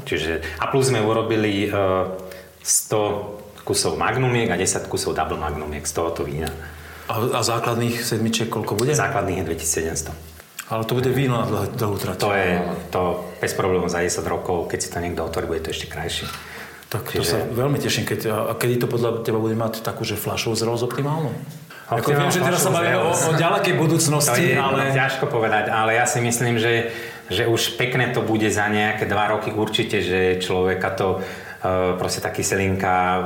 Čiže, a plus sme urobili uh, 100 kusov magnumiek a 10 kusov double magnumiek z tohoto vína. A, a základných sedmičiek koľko bude? Základných je 2700. Ale to bude víno na dlhú trať. To je to bez problémov za 10 rokov, keď si to niekto otvorí, bude to ešte krajšie. Tak to Čiže... sa veľmi teším. Keď, a kedy to podľa teba bude mať takú, že fľašovú zrelosť optimálnu? Ako viem, že teraz sa bavíme o, o ďalekej budúcnosti, to je ale... ťažko povedať, ale ja si myslím, že, že už pekné to bude za nejaké dva roky určite, že človeka to proste tá kyselinka eh,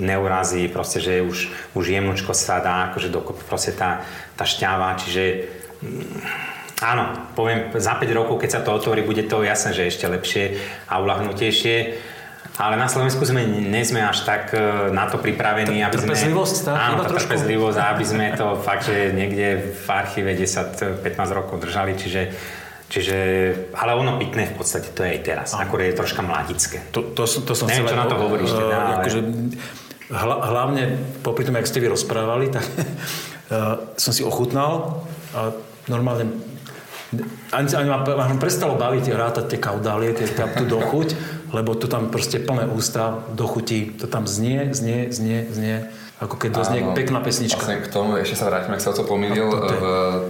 neurazí, proste, že už, už jemnočko sa dá akože dokopy proste tá, tá šťava, čiže mm, áno, poviem, za 5 rokov, keď sa to otvorí, bude to jasné, že ešte lepšie a ulahnutejšie. Ale na Slovensku sme, nie sme až tak eh, na to pripravení, aby sme... Trpezlivosť, tá, áno, tá trpezlivosť, aby sme to <laughs> fakt, že niekde v archíve 10-15 rokov držali, čiže Čiže, ale ono pitné v podstate to je aj teraz, Aha. akorát je troška mladické. To, to, to som Neviem, čo na to hovoríš teda, ale... akože, hla, hlavne popri tom, jak ste vy rozprávali, tak uh, <laughs> som si ochutnal a normálne ani, ani ma, ma prestalo baviť rátať tie kaudálie, tie, tam, tú dochuť, lebo to tam proste plné ústa, dochutí, to tam znie, znie, znie, znie ako keď doznie Áno, pekná pesnička. Vlastne k tomu ešte sa vrátime, ak sa to pomýlil v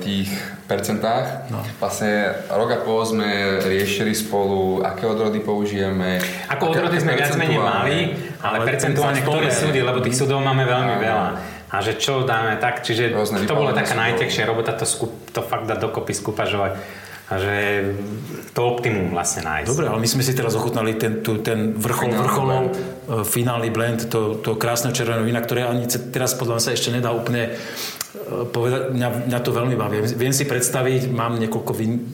tých percentách. No. Vlastne rok a pol sme riešili spolu, aké odrody použijeme. Ako odrody sme viac menej mali, ale, ale percentuálne ktoré súdy, lebo tých súdov máme veľmi Áno. veľa. A že čo dáme tak, čiže Rôzne to bola taká najtekšia robota, to, skup, to fakt dať dokopy, skupažovať a že to optimum vlastne nájsť. Dobre, ale my sme si teraz ochutnali ten, tu, ten vrchol finálny vrcholov, blend. E, finálny blend, to, to krásne červené vína, ktoré ani teraz podľa mňa sa ešte nedá úplne e, povedať, mňa, mňa to veľmi baví. Viem si predstaviť, mám niekoľko vín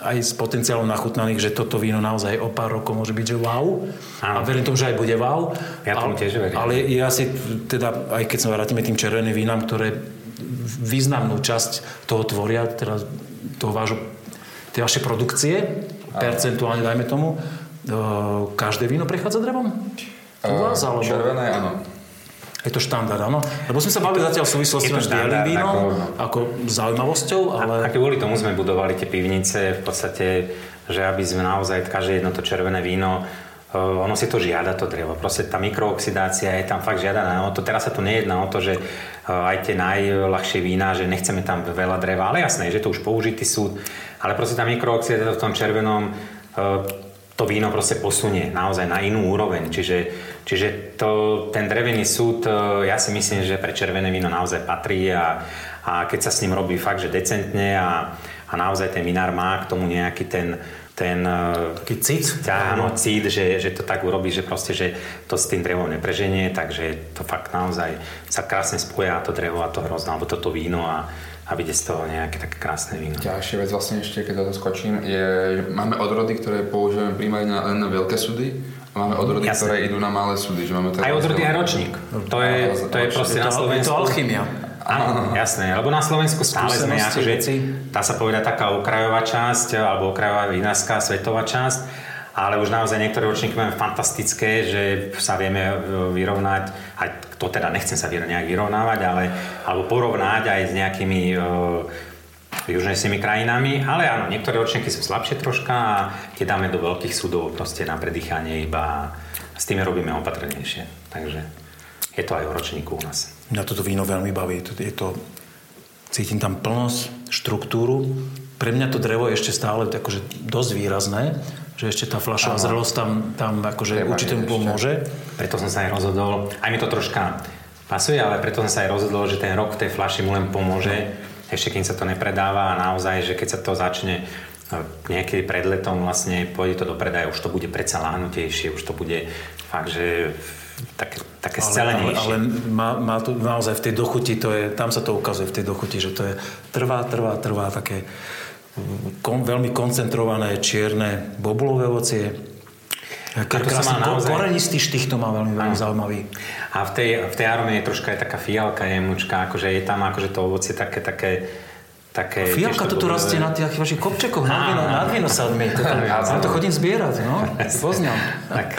aj s potenciálom nachutnaných, že toto víno naozaj o pár rokov môže byť, že wow. Áno. A verím tomu, že aj bude wow. Ja tomu tiež verím. Ale ja si teda, aj keď sa vrátime tým červeným vínam, ktoré významnú časť toho tvoria, teda toho vášho tie vaše produkcie, percentuálne dajme tomu, každé víno prechádza drevom? U vás, alebo... Červené, áno. Je to štandard, áno? Lebo sme sa bavili zatiaľ v súvislosti s bielým vínom, ako, ako zaujímavosťou, ale... A, a kvôli tomu sme budovali tie pivnice, v podstate, že aby sme naozaj každé jedno to červené víno ono si to žiada, to drevo. Proste tá mikrooxidácia je tam fakt žiadaná. O to, teraz sa tu nejedná o to, že aj tie najľahšie vína, že nechceme tam veľa dreva, ale jasné, že to už použitý súd, ale proste tá mikrooxidácia v tom červenom to víno proste posunie naozaj na inú úroveň. Čiže, čiže to, ten drevený súd, ja si myslím, že pre červené víno naozaj patrí a, a keď sa s ním robí fakt, že decentne a, a naozaj ten vinár má k tomu nejaký ten, ten e, taký cít, áno, cít že, že to tak urobí, že proste, že to s tým drevom nepreženie, takže to fakt naozaj sa krásne spoja to drevo a to hrozné, alebo toto víno a, a vyjde z toho nejaké také krásne víno. Ďalšia vec vlastne ešte, keď to skočím, je, máme odrody, ktoré používame primárne len na veľké súdy, a máme odrody, Jasne. ktoré idú na malé súdy. Že máme aj odrody, aj ročník. To je, to je proste na Slovensku. Je to alchymia. Áno, jasné, lebo na Slovensku stále sme akože, dá sa povedať taká okrajová časť, alebo okrajová vinárska svetová časť, ale už naozaj niektoré ročníky máme fantastické, že sa vieme e, vyrovnať, aj to teda nechcem sa nejak vyrovnávať, ale, alebo porovnať aj s nejakými uh, južnejšími krajinami, ale áno, niektoré ročníky sú slabšie troška a tie dáme do veľkých súdov proste na predýchanie iba s tými robíme opatrnejšie. Takže je to aj o ročníku u nás. Mňa toto víno veľmi baví. Je to, cítim tam plnosť, štruktúru. Pre mňa to drevo je ešte stále akože dosť výrazné, že ešte tá fľašová zrelosť tam, tam akože určite mu pomôže. Preto som sa aj rozhodol, aj mi to troška pasuje, ale preto som sa aj rozhodol, že ten rok v tej fľaši mu len pomôže, ešte kým sa to nepredáva a naozaj, že keď sa to začne no, niekedy pred letom vlastne pôjde to do predaja, už to bude predsa láhnutejšie, už to bude fakt, že také, také scelenejšie. Ale, ale má, má to naozaj v tej dochuti, to je, tam sa to ukazuje v tej dochuti, že to je trvá, trvá, trvá také kon, veľmi koncentrované čierne bobulové ovocie. A krásny naozaj- korenistý štých to má veľmi, veľmi zaujímavý. A v tej, v tej arome je troška aj taká fialka jemnučka, akože je tam akože to ovocie také, také, také... Fialka tiež to tu rastie na tých vašich kopčekoch, nad, vino, nad vinosadmi. <laughs> Tam to chodím zbierať, no. <laughs> Poznám. Tak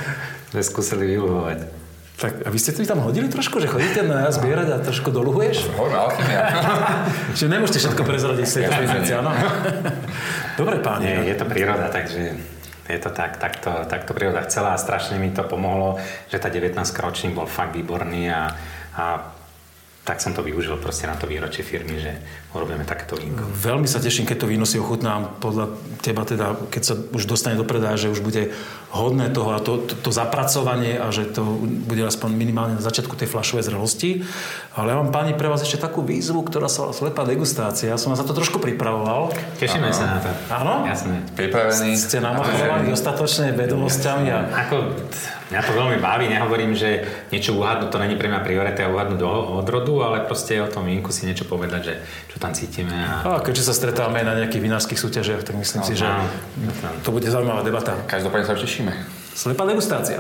sme skúsili vyluhovať. Tak a vy ste to tam hodili trošku, že chodíte na zbierať a trošku doluhuješ? Hovoríme alchymia. <laughs> Že nemôžete všetko prezradiť z tejto biznici, áno? <laughs> Dobre, páni. Nie, je to príroda, takže je to tak, takto, takto príroda chcela a strašne mi to pomohlo, že tá 19 ročník bol fakt výborný a, a tak som to využil proste na to výročie firmy, že urobíme takéto vínko. Veľmi sa teším, keď to víno si ochutnám. Podľa teba teda, keď sa už dostane do predaja, že už bude hodné toho a to, to, to zapracovanie a že to bude aspoň minimálne na začiatku tej flašovej zrelosti. Ale ja mám páni pre vás ešte takú výzvu, ktorá sa volá slepá degustácia. Ja som vás za to trošku pripravoval. Tešíme sa na to. Áno? Jasné. Pripravený. Ste namachovaní dostatočne vedomosťami a Ako, mňa to veľmi baví, nehovorím, že niečo uhádnuť, to není pre mňa priorita uhádnuť do odrodu, ale proste o tom vínku si niečo povedať, že čo tam cítime. A... A keďže sa stretávame na nejakých vinárskych súťažiach, tak myslím si, že áno. to bude zaujímavá debata. Každopádne sa už tešíme. Slepá degustácia.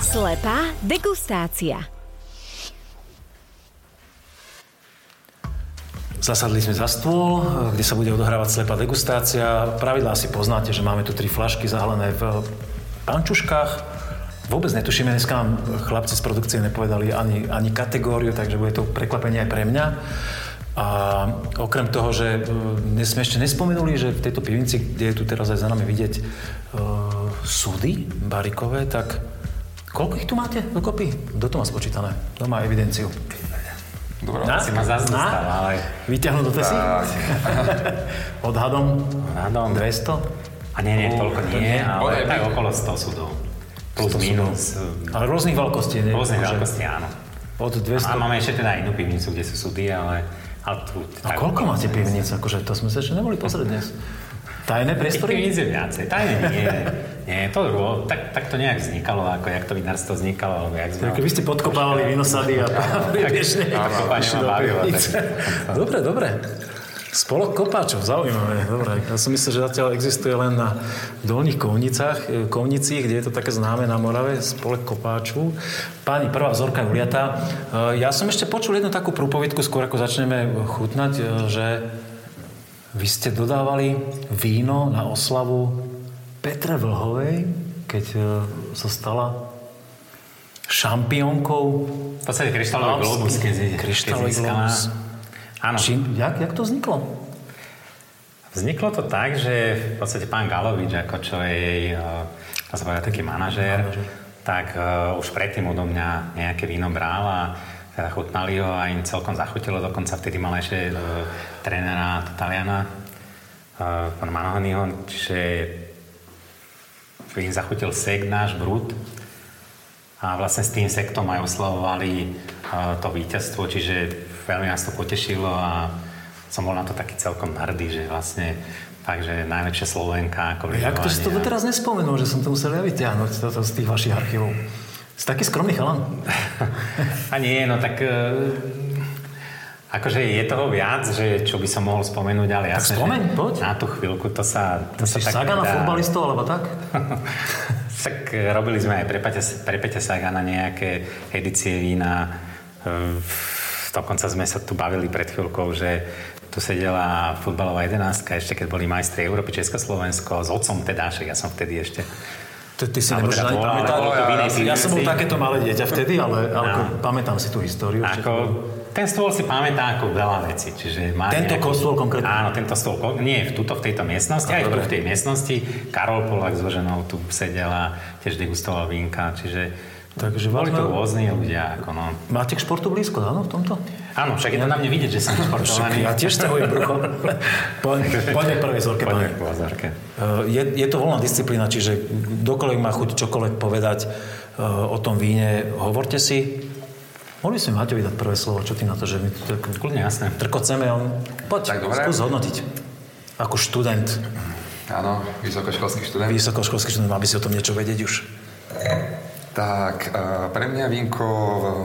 Slepá degustácia. Zasadli sme za stôl, kde sa bude odohrávať slepá degustácia. Pravidlá si poznáte, že máme tu tri flašky zahalené v pančuškách. Vôbec netušíme, dneska nám chlapci z produkcie nepovedali ani, ani kategóriu, takže bude to prekvapenie aj pre mňa. A okrem toho, že e, dnes sme ešte nespomenuli, že v tejto pivnici, kde je tu teraz aj za nami vidieť e, súdy barikové, tak koľko ich tu máte dokopy? Kto to má spočítané? Kto má evidenciu? Dobre. Na? Si ma zase Na? dostal, ale... Vyťahnuť do tesy? <laughs> Odhadom Odhadom. 200? A nie, nie, toľko nie, ale Bodaj tak okolo 100 súdov. Plus, minus. Ale rôznych veľkostí, nie? Rôzne Akože veľkosti, áno. Od A 200. máme ešte teda inú pivnicu, kde sú súdy, ale, ale tu... A koľko máte pivnic? Akože to sme sa ešte neboli pozrieť dnes. Tajné Tých priestory? pivnic je viacej. Tajne nie. Nie, to rô, tak, tak to nejak vznikalo, ako jak to vinárstvo vznikalo, alebo jak sme... Keby ste podkopávali vinosady a priebežne <laughs> išli do pivnice. Dobre, dobre. Spolok kopáčov, zaujímavé. Dobre, ja som myslel, že zatiaľ existuje len na dolných kovnicách, e, kovnicích, kde je to také známe na Morave, spolek kopáčov. Páni, prvá vzorka je uliatá. E, Ja som ešte počul jednu takú prúpovidku, skôr ako začneme chutnať, e, že vy ste dodávali víno na oslavu Petre Vlhovej, keď sa stala šampiónkou. V podstate kryštálový globus, keď, keď získala. Áno, Čím, jak, jak to vzniklo? Vzniklo to tak, že v podstate pán Galovič, ako čo je jej, dá sa povedať, taký manažér, tak uh, už predtým odo mňa nejaké víno bral a teda chutnali ho a im celkom zachutilo. Dokonca vtedy mal ešte uh, trénera Taliana, uh, pán Manohonyho, čiže im zachutil sek náš brut a vlastne s tým sektom aj oslavovali uh, to víťazstvo, čiže veľmi nás to potešilo a som bol na to taký celkom hrdý, že vlastne takže najlepšia Slovenka ako Jak to si to doteraz nespomenul, že som to musel ja vyťahnuť toto z tých vašich archívov? Si taký skromný chalan. <laughs> A nie, no tak... e, Akože je toho viac, že čo by som mohol spomenúť, ale jasne, spomeň, že poď. na tú chvíľku to sa... To Myslíš sa tak saga na dá- futbalistov, alebo tak? <laughs> Tak e, robili sme aj pre Peťa, pre Peťa Sagana nejaké edície vína. Dokonca sme sa tu bavili pred chvíľkou, že tu sedela futbalová jedenástka, ešte keď boli majstri Európy Československo, s otcom teda, však ja som vtedy ešte To, ty si nemôžeš teda ani pamätať. inej Ja som bol takéto malé dieťa vtedy, ale, ale Áno. pamätám si tú históriu. Ako, ten stôl si pamätá ako veľa vecí. Čiže má Tento stôl konkrétne? Áno, tento stôl. Nie, v, tuto, v tejto miestnosti, aj tu dobre. v tej miestnosti. Karol Polak so ženou tu sedel a tiež degustoval vínka. Čiže Takže boli vlastne- rôzni ľudia. Ako no. Máte k športu blízko, áno, v tomto? Áno, však je to na mne vidieť, že som športovaný. Ja tiež ťahujem brucho. Poďme k prvej zorke, Poďme k. Uh, Je, je to voľná disciplína, čiže kdokoľvek má chuť čokoľvek povedať uh, o tom víne, hovorte si. Mohli sme Maťovi dať prvé slovo, čo ty na to, že my tu tak Kľudne, jasné. trkoceme, on... Poď, Tak dobre. skús hodnotiť. Ako študent, Áno, vysokoškolský študent. vysokoškolský študent, má by si o tom niečo vedieť už. Tak, pre mňa vínko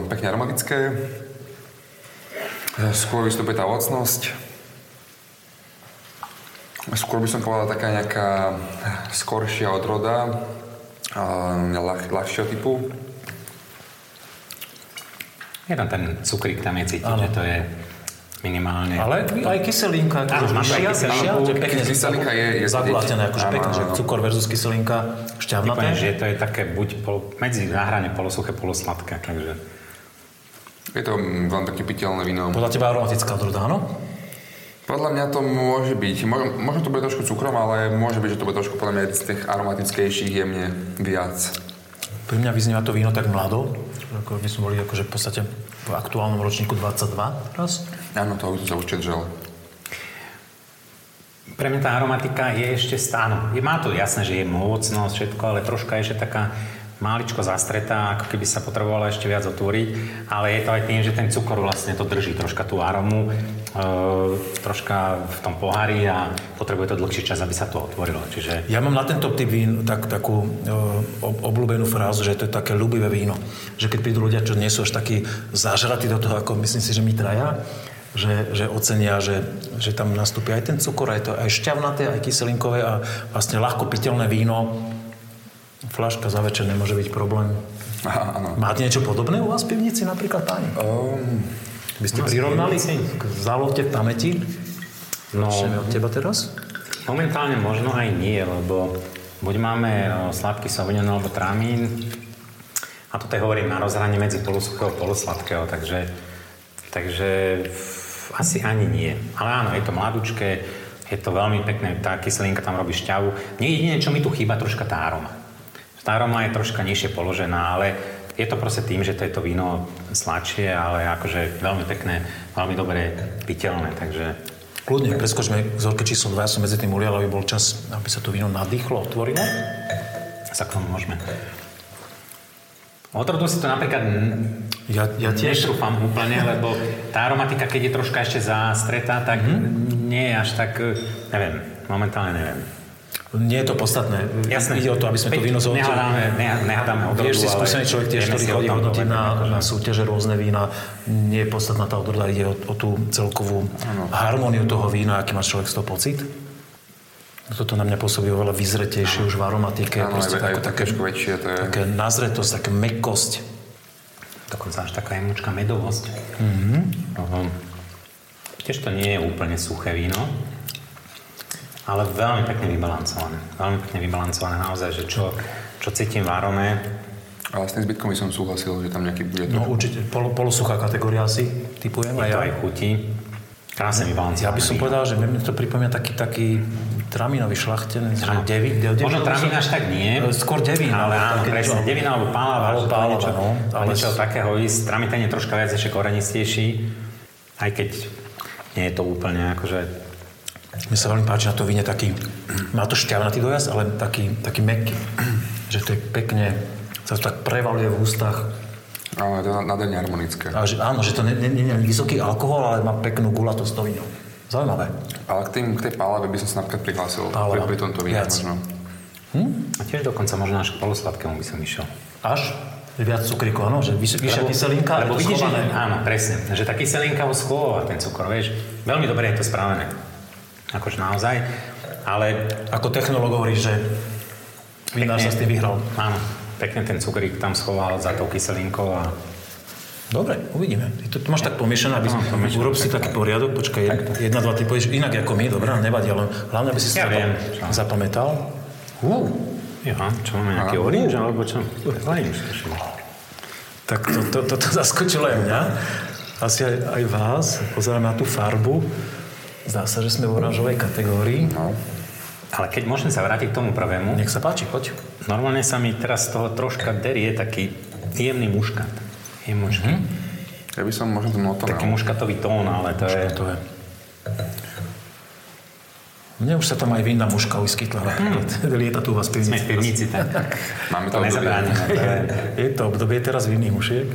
pekne aromatické, e, skôr vystupuje tá ovocnosť, skôr by som povedal taká nejaká e, skoršia odroda, ľah, ľahšieho typu. Je tam ten cukrík, tam je cítiť, že to je minimálne. Ale aj kyselinka, akože že pekne Kyselinka je- je zagulatené, akože pekne, že cukor versus kyselinka, šťavnaté. Že to je také buď pol, medzi náhrane polosuché, polosladké, takže... Je to mm, veľmi pekne piteľné víno. Podľa teba aromatická odroda, áno? Podľa mňa to môže byť, možno, možno to bude trošku cukrom, ale môže byť, že to bude trošku podľa mňa z tých aromatickejších jemne viac. Pri mňa vyznieva to víno tak mlado, ako by sme boli akože v podstate v aktuálnom ročníku 22 teraz. Áno, to už sa už žel. Pre mňa tá aromatika je ešte stáno. Je, má to jasné, že je mocnosť, všetko, ale troška je ešte taká máličko zastretá, ako keby sa potrebovala ešte viac otvoriť, ale je to aj tým, že ten cukor vlastne to drží troška tú aromu, e, troška v tom pohári a potrebuje to dlhší čas, aby sa to otvorilo. Čiže Ja mám na tento typ vín tak, takú uh, obľúbenú frázu, že to je také ľúbivé víno. Že keď prídu ľudia, čo nie sú až takí zažratí do toho, ako myslím si, že my traja, že, že ocenia, že, že tam nastúpi aj ten cukor, aj to aj šťavnaté, aj kyselinkové a vlastne ľahko piteľné víno. Flaška za večer nemôže byť problém. Aha, áno. Máte niečo podobné u vás v pivnici napríklad, páni? Um, By ste v prirovnali zálovte v pamäti? No. Začneme od teba teraz? momentálne možno aj nie, lebo buď máme e, sladký sauvignon alebo tramín, a toto je hovorím na rozhranie medzi polosuchého a polosladkého, takže, takže asi ani nie. Ale áno, je to mladúčké, je to veľmi pekné, tá kyselinka tam robí šťavu. Nie jediné, čo mi tu chýba, troška tá aroma. Tá aroma je troška nižšie položená, ale je to proste tým, že to je to víno sladšie, ale akože veľmi pekné, veľmi dobre piteľné, takže Kľudne, preskočme k vzorke číslo 2, ja som medzi tým ulial, aby bol čas, aby sa to víno nadýchlo, otvorilo. sa k tomu môžeme. Odrodu si to napríklad Ja, ja tiež. netrúfam úplne, lebo tá aromatika, keď je troška ešte zastretá, tak mm-hmm. nie je až tak, neviem, momentálne neviem. Nie je to podstatné. Jasné. Ide o to, aby sme to víno zhodnotili. Nehľadáme, ne- nehľadáme odrodu, Vieš si skúsený človek tiež, ktorý chodí hodnotiť na, na súťaže rôzne vína. Nie je podstatná tá odroda, ide o, o tú celkovú harmóniu toho vína, aký má človek z toho pocit. Toto na mňa pôsobí oveľa vyzretejšie už v aromatike. áno, proste aj, aj také väčšie, to je... také nazretosť, také mekkosť. Dokonca až taká jemúčka medovosť. Mm-hmm. Uh-huh. Tiež to nie je úplne suché víno, ale veľmi pekne vybalancované. Veľmi pekne vybalancované naozaj, že čo, čo cítim v arome, Ale s tým zbytkom by som súhlasil, že tam nejaký bude No určite, pol, polosuchá kategória asi, typujem. je to aj chutí. Krásne vybalancované. Ja by som povedal, že mne to pripomína taký, taký tramínový šlachtenec, že devi, de, devi, Možno tramín až tak nie. Skôr devín. Ale áno, presne. niečo- Devina alebo pálava. Alebo pálava, niečo, no, ale niečo s- takého ísť. Tramín je troška viac ešte korenistejší. Aj keď nie je to úplne akože... Mne sa veľmi páči na to víne taký, má to šťavnatý dojazd, ale taký, taký meký. Že to je pekne, sa to tak prevaluje v ústach. Ale je to nádherne harmonické. A že, áno, že to nie je vysoký alkohol, ale má peknú gulatosť to víno. Zaujímavé. Ale k, tým, k tej pálave by som sa napríklad prihlásil pri, Pálava. pri tomto víne Viac. možno. A tiež dokonca možno až k polosladkému by som išiel. Až? Že viac cukríku, áno? Že vyššia kyselinka, lebo vidíš, že, áno, presne, že tá kyselinka ho schôva ten cukor, vieš. Veľmi dobre je to spravené. Akože naozaj. Ale Ako technológ hovorí, že vinár sa s tým vyhral. Áno, pekne ten cukrík tam schoval za tou kyselinkou a Dobre, uvidíme. Ty to, to máš tak pomiešané, aby si, pomiešané, urob si taký poriadok, počkaj, jed- jedna, dva, ty povieš inak ako my, dobré, nevadí, ale hlavne, aby si si Ja viem, zapamätal. Uh, Ja, čo máme nejaký orange, alebo čo? Orange, tak to, to, to, to zaskočilo aj mňa. Asi aj, aj vás. Pozerám na tú farbu. Zdá sa, že sme v oranžovej kategórii. No. Ale keď môžem sa vrátiť k tomu prvému, Nech sa páči, poď. normálne sa mi teraz z toho troška derie taký jemný muškat. Jemúčky. Ja by som možno tomu Taký otoral. muškatový tón, ale to je... To je. Mne už sa tam aj vinná muška vyskytla napríklad. <laughs> Lieta tu u vás v Sme pivnici. v pivnici, tak Máme to to obdobie. nezabránime. Je... <laughs> Je to obdobie teraz vinných mušiek.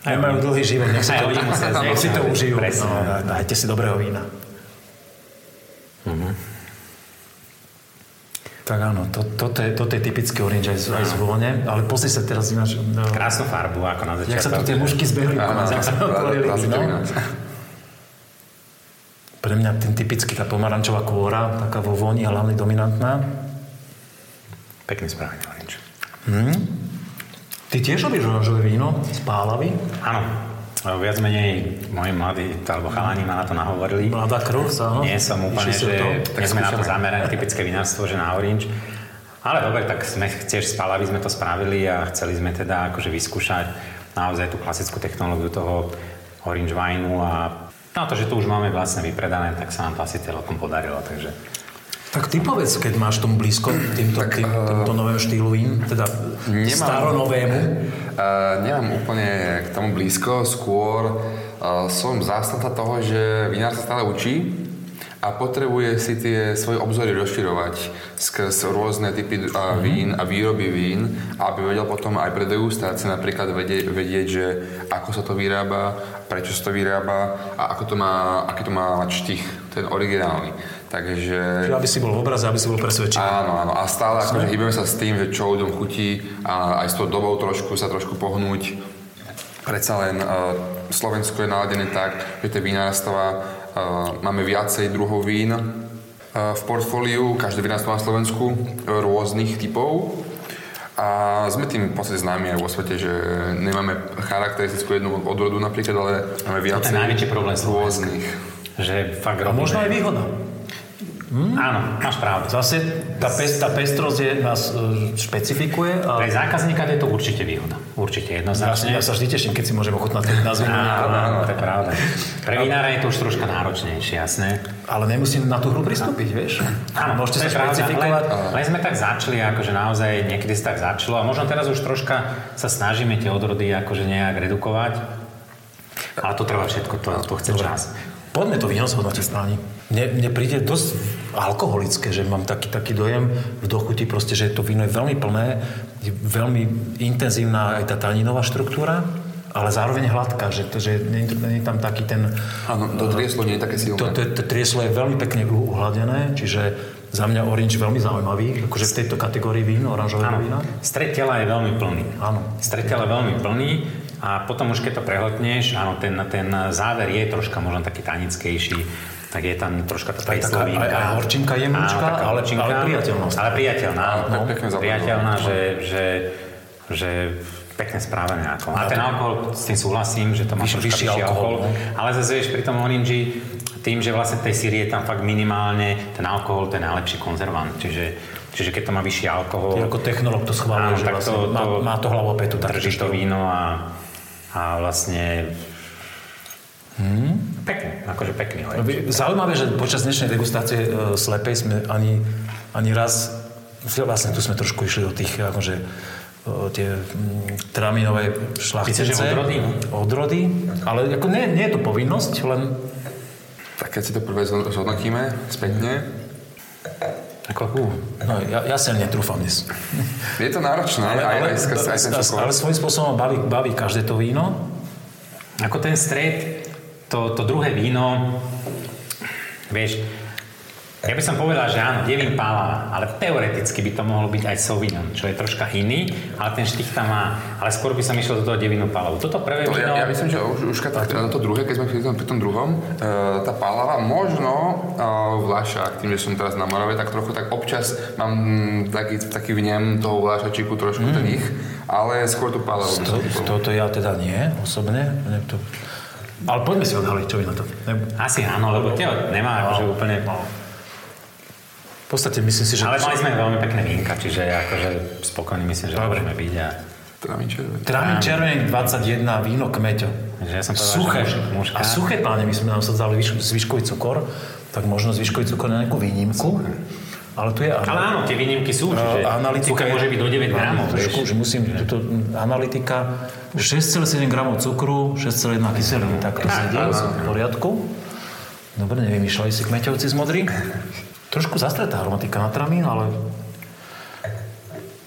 Aj majú dlhý život, nech si to, <laughs> nech si to užijú. No, dajte si dobrého vína. Tak áno, to, toto, je, toto je typický orange aj z, aj z vône, ale pozri sa teraz ináč, no, Krásnu farbu, ako na začiatku. jak sa tu tie mušky zbehli. krásne víno. víno. pre mňa ten typický, tá pomarančová kôra, taká vo voni a hlavne dominantná. Pekný správny orange. Ty tiež robíš oranžové víno z pálavy? Áno, viac menej moji mladí, alebo chalani ma na to nahovorili. Mladá krv sa, no? Nie som úplne, Išli že nie sme na to zameraní, typické vinárstvo, že na orange. Ale dobre, tak sme tiež z Palavy sme to spravili a chceli sme teda akože vyskúšať naozaj tú klasickú technológiu toho orange wineu a na to, že to už máme vlastne vypredané, tak sa nám to asi celkom podarilo, takže Tak ty povedz, keď máš tomu blízko týmto, tým, týmto novému štýlu vín, teda Nemám. staronovému. Uh, nemám úplne k tomu blízko, skôr uh, som zástanca toho, že vinár sa stále učí a potrebuje si tie svoje obzory rozširovať skrz rôzne typy uh, vín a výroby vín, aby vedel potom aj pre degustácie napríklad vedieť, vedieť, že ako sa to vyrába, prečo sa to vyrába a ako to má, aký to má mať štich, ten originálny. Takže... Čiže aby si bol v obraze, aby si bol presvedčený. Áno, áno. A stále akože hýbeme sa s tým, že čo ľuďom chutí a aj s tou dobou trošku sa trošku pohnúť. Predsa len uh, Slovensko je naladené tak, že tie vinárstva uh, máme viacej druhov vín uh, v portfóliu, každé vinárstvo na Slovensku uh, rôznych typov. A sme tým v podstate známi aj vo svete, že nemáme charakteristickú jednu odrodu napríklad, ale máme viacej najväčší problém Slovenska. rôznych. že fakt A možno aj výhoda. Áno, máš pravdu. Zase tá, pes, tá pestrosť je, nás e, špecifikuje a Pre zákazníka je to určite výhoda. Určite, ja, jednoznačne. ja sa vždy teším, keď si môžem ochutnať ten názvy. Áno, áno, to je pravda. Pre vinára je to už troška náročnejšie, jasné. Ale nemusím na tú hru pristúpiť, vieš? Áno, Môžete sa špecifikovať. Len, len sme tak začali, akože naozaj niekedy sa tak začalo a možno teraz už troška sa snažíme tie odrody akože nejak redukovať. Ale to trvá všetko, to, to chce čas. Poďme to víno zhodnotiť strany. Mne, mne príde dosť alkoholické, že mám taký, taký dojem v dochuti proste, že to víno je veľmi plné, je veľmi intenzívna aj tá taninová štruktúra, ale zároveň hladká, že, to, že nie, nie je tam taký ten... Áno, to trieslo nie je také silné. To, to, to trieslo je veľmi pekne uhladené, čiže za mňa orange veľmi zaujímavý, akože v tejto kategórii vín, oranžového Áno, vína. stred tela je veľmi plný. Áno. Stred tela je veľmi plný a potom už keď to prehltneš, áno, ten, ten záver je troška možno taký tanickejší, tak je tam troška tá príslovinka. aj- aj horčinka jemnúčka, Áno, ale- horčinka, ale priateľná. Ale priateľná, áno. Áno, pekne zapadlo. priateľná, že, že, že pekne správené alkohol. A ten alkohol, s tým súhlasím, že to má Vyšší- vyšší alkohol, alkohol. no. Ale zase vieš, pri tom orange, tým, že vlastne tej síry je tam fakt minimálne, ten alkohol to je najlepší konzervant. Čiže, čiže keď to má vyšší alkohol, Ty ako technolog to schváluje, Áno, že tak vlastne to- má, to- má to hlavu petu. drží to víno a, a vlastne hmm? pekný, akože pekný No, vy- Zaujímavé, že počas dnešnej degustácie e, slepej sme ani, ani raz, vlastne tu sme trošku išli do tých akože, e, tie mm, traminové šlachtice. Odrody, no? Odrody, ale ako nie, nie je to povinnosť, len Tak keď si to prvé zhod- zhodnotíme spätne, Uh, no, ja, ja sa netrúfam dnes. je to náročné, ale, aj, aj, skrz aj ten ale, čokolád. ale svojím spôsobom baví, baví každé to víno. ako ten stred, to, to druhé víno, vieš, ja by som povedal, že áno, Devin Pala, ale teoreticky by to mohlo byť aj Sauvignon, čo je troška iný, ale ten štých tam má. Ale skôr by som išiel do toho Devinu Palavu. Toto prvé To, víno... ja, ja myslím, že už, už tak, na to druhé, keď sme pri tom, pri tom druhom, e, tá pálava, možno e, vlášak, tým, že som teraz na Morave, tak trochu tak občas mám mm, taký, taký vnem toho vlášačiku trošku mm. ten ich, ale skôr tú pálavu To, toto ja teda nie, osobne. Ne, to... Ale poďme si odhaliť, čo vy na to. Ne, Asi áno, lebo tie nemá akože úplne... v podstate myslím si, že... Ale mali sme veľmi pekné vínka, čiže akože spokojný myslím, že Dobre. môžeme byť. A... Trámin červený. Trámin červený 21, víno kmeťo. Že ja som povedal, suché. že muž-. A suché páne, my sme nám sa dali vyš, zvyškový cukor, tak možno zvyškový cukor na nejakú výnimku. Ale tu je... Ale áno, tie výnimky sú, čiže analytika suché môže byť do 9 gramov, Trošku, že musím, tuto analytika, 6,7 gramov cukru, 6,1 kyseliny, tak to sedí, v poriadku. Dobre, nevymýšľali si kmeťovci z modrý. <laughs> Trošku zastretá aromatika na tramín, ale...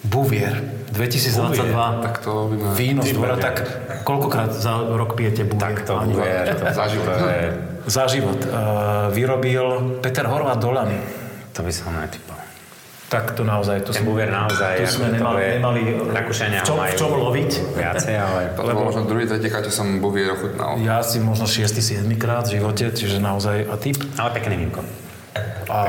Bouvier, 2022. Tak to by ma... Víno z dvora, tak koľkokrát za rok pijete Bouvier? Tak to len. to, Za život. je, Za život. Uh, vyrobil Peter Horváth Dolany. to by som netypol. Tak to naozaj, to Ten buvier naozaj, to sme nemali, nemali Rakúšania v čom, v čom loviť. Viacej, ale... <laughs> Bolo možno druhý, tretí krát, som buvier ochutnal. Ja si možno 6 7 krát v živote, čiže naozaj a typ. Ale pekné vínko. A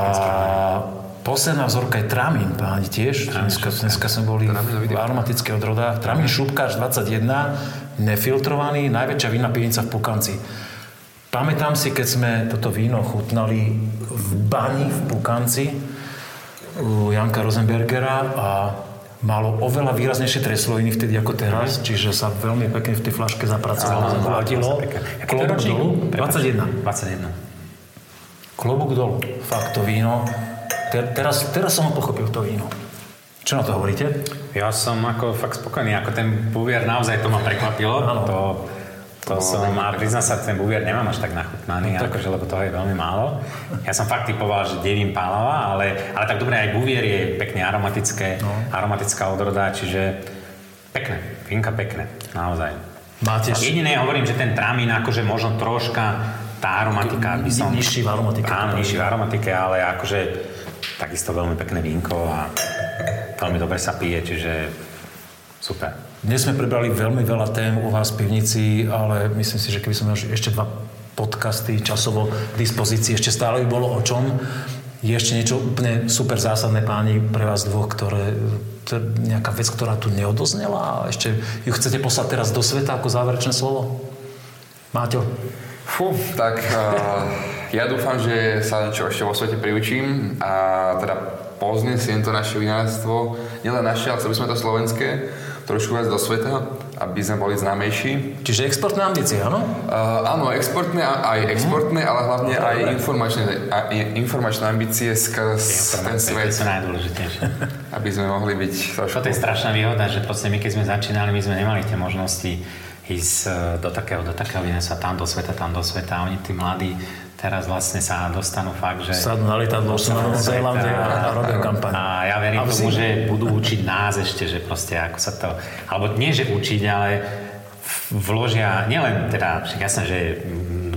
posledná vzorka je Tramín, páni tiež. Dneska, dneska sme boli v aromatických odrodách. Tramín Šupkáš 21, nefiltrovaný, najväčšia vína pivnica v Pukanci. Pamätám si, keď sme toto víno chutnali v bani v Pukanci u Janka Rosenbergera a malo oveľa výraznejšie tresloviny vtedy ako teraz, čiže sa veľmi pekne v tej flaške zapracovalo, zahladilo. Klobúk dolu, Prepač. 21. 21. Klobúk dolu. Fakt, to víno. Te, teraz, teraz som ho pochopil, to víno. Čo na to hovoríte? Ja som ako fakt spokojný, ako ten buvier naozaj to ma prekvapilo. Áno. To, to som, a priznám sa, ten buvier nemám až tak nachutnaný, No tak- akože, lebo toho je veľmi málo. Ja som fakt typoval, že devím pálava, ale, ale tak dobre, aj buvier je pekne aromatické, No. aromatická odroda, čiže pekné, vínka pekné, naozaj. Máte Jediné, hovorím, že ten tramín, akože možno troška tá aromatika by som... Ni- nižší v aromatike. Áno, nižší v aromatike, ale akože takisto veľmi pekné vínko a veľmi dobre sa pije, čiže super. Dnes sme prebrali veľmi veľa tém u vás v pivnici, ale myslím si, že keby sme mali ešte dva podcasty časovo k dispozícii, ešte stále by bolo o čom. Je ešte niečo úplne super zásadné, páni, pre vás dvoch, ktoré, to je nejaká vec, ktorá tu neodoznela a ešte ju chcete poslať teraz do sveta ako záverečné slovo? Máťo? Fú, tak uh, ja dúfam, že sa niečo ešte vo svete priučím a teda poznesiem to naše vinárstvo, nielen naše, ale chceli sme to slovenské, trošku viac do sveta, aby sme boli známejší. Čiže exportné ambície, áno? Uh, áno, exportné, a- aj exportné, ale hlavne aj informačné, a, informačné ambície skrz ten svet, to sú najdôležitejšie. aby sme mohli byť trošku... Toto je strašná výhoda, že proste my keď sme začínali, my sme nemali tie možnosti ísť e, do takého, do takého sa tam do sveta, tam do sveta. Oni tí mladí teraz vlastne sa dostanú fakt, že... Sadnú na lietadlo, sú na Novom Zélande a, a robia kampaň. A ja verím A tomu, že budú učiť nás ešte, že proste ako sa to... Alebo nie, že učiť, ale vložia, nielen teda, jasné, že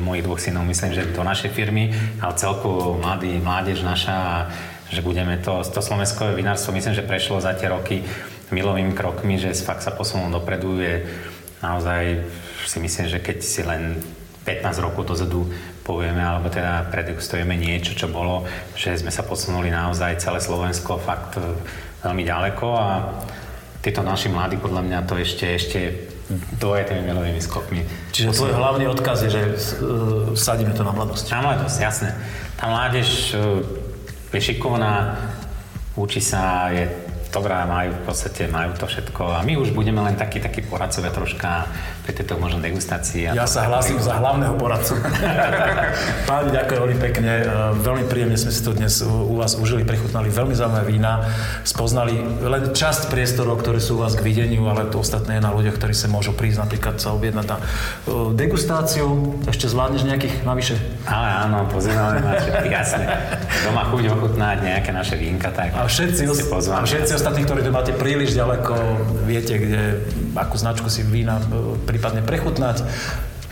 mojich dvoch synov myslím, že do našej firmy, ale celkovo mladý, mládež naša, a že budeme to, to slovenskové vinárstvo, myslím, že prešlo za tie roky milovými krokmi, že fakt sa posunulo dopredu, je naozaj si myslím, že keď si len 15 rokov dozadu povieme, alebo teda predegustujeme niečo, čo bolo, že sme sa posunuli naozaj celé Slovensko fakt e, veľmi ďaleko a títo naši mladí podľa mňa to ešte, ešte doje tými milovými skokmi. Čiže tvoj hlavný odkaz je, že uh, sadíme to na mladosť. Na mladosť, jasné. Tá mládež e, je šikovná, učí sa, je dobrá, majú v podstate, majú to všetko a my už budeme len takí, takí poradcovia troška pri tejto možno degustácii. Ja sa hlásim za hlavného poradcu. <laughs> Páni, ďakujem veľmi pekne. E, Veľmi príjemne sme si to dnes u vás užili, prechutnali veľmi zaujímavé vína, spoznali len časť priestorov, ktoré sú u vás k videniu, ale to ostatné je na ľuďoch, ktorí sa môžu prísť napríklad sa objednať na e, degustáciu. Ešte zvládneš nejakých navyše? Ale áno, pozývame na všetkých, jasne. Doma chuť ochutnať nejaké naše vínka, tak A všetci, a všetci ostatní, ktorí to máte príliš ďaleko, viete, kde, akú značku si vína e, prípadne prechutnať.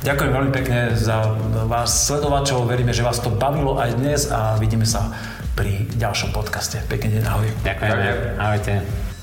Ďakujem veľmi pekne za vás sledovačov. Veríme, že vás to bavilo aj dnes a vidíme sa pri ďalšom podcaste. Pekný deň, ahoj. Ďakujeme. Ďakujem. Ahojte.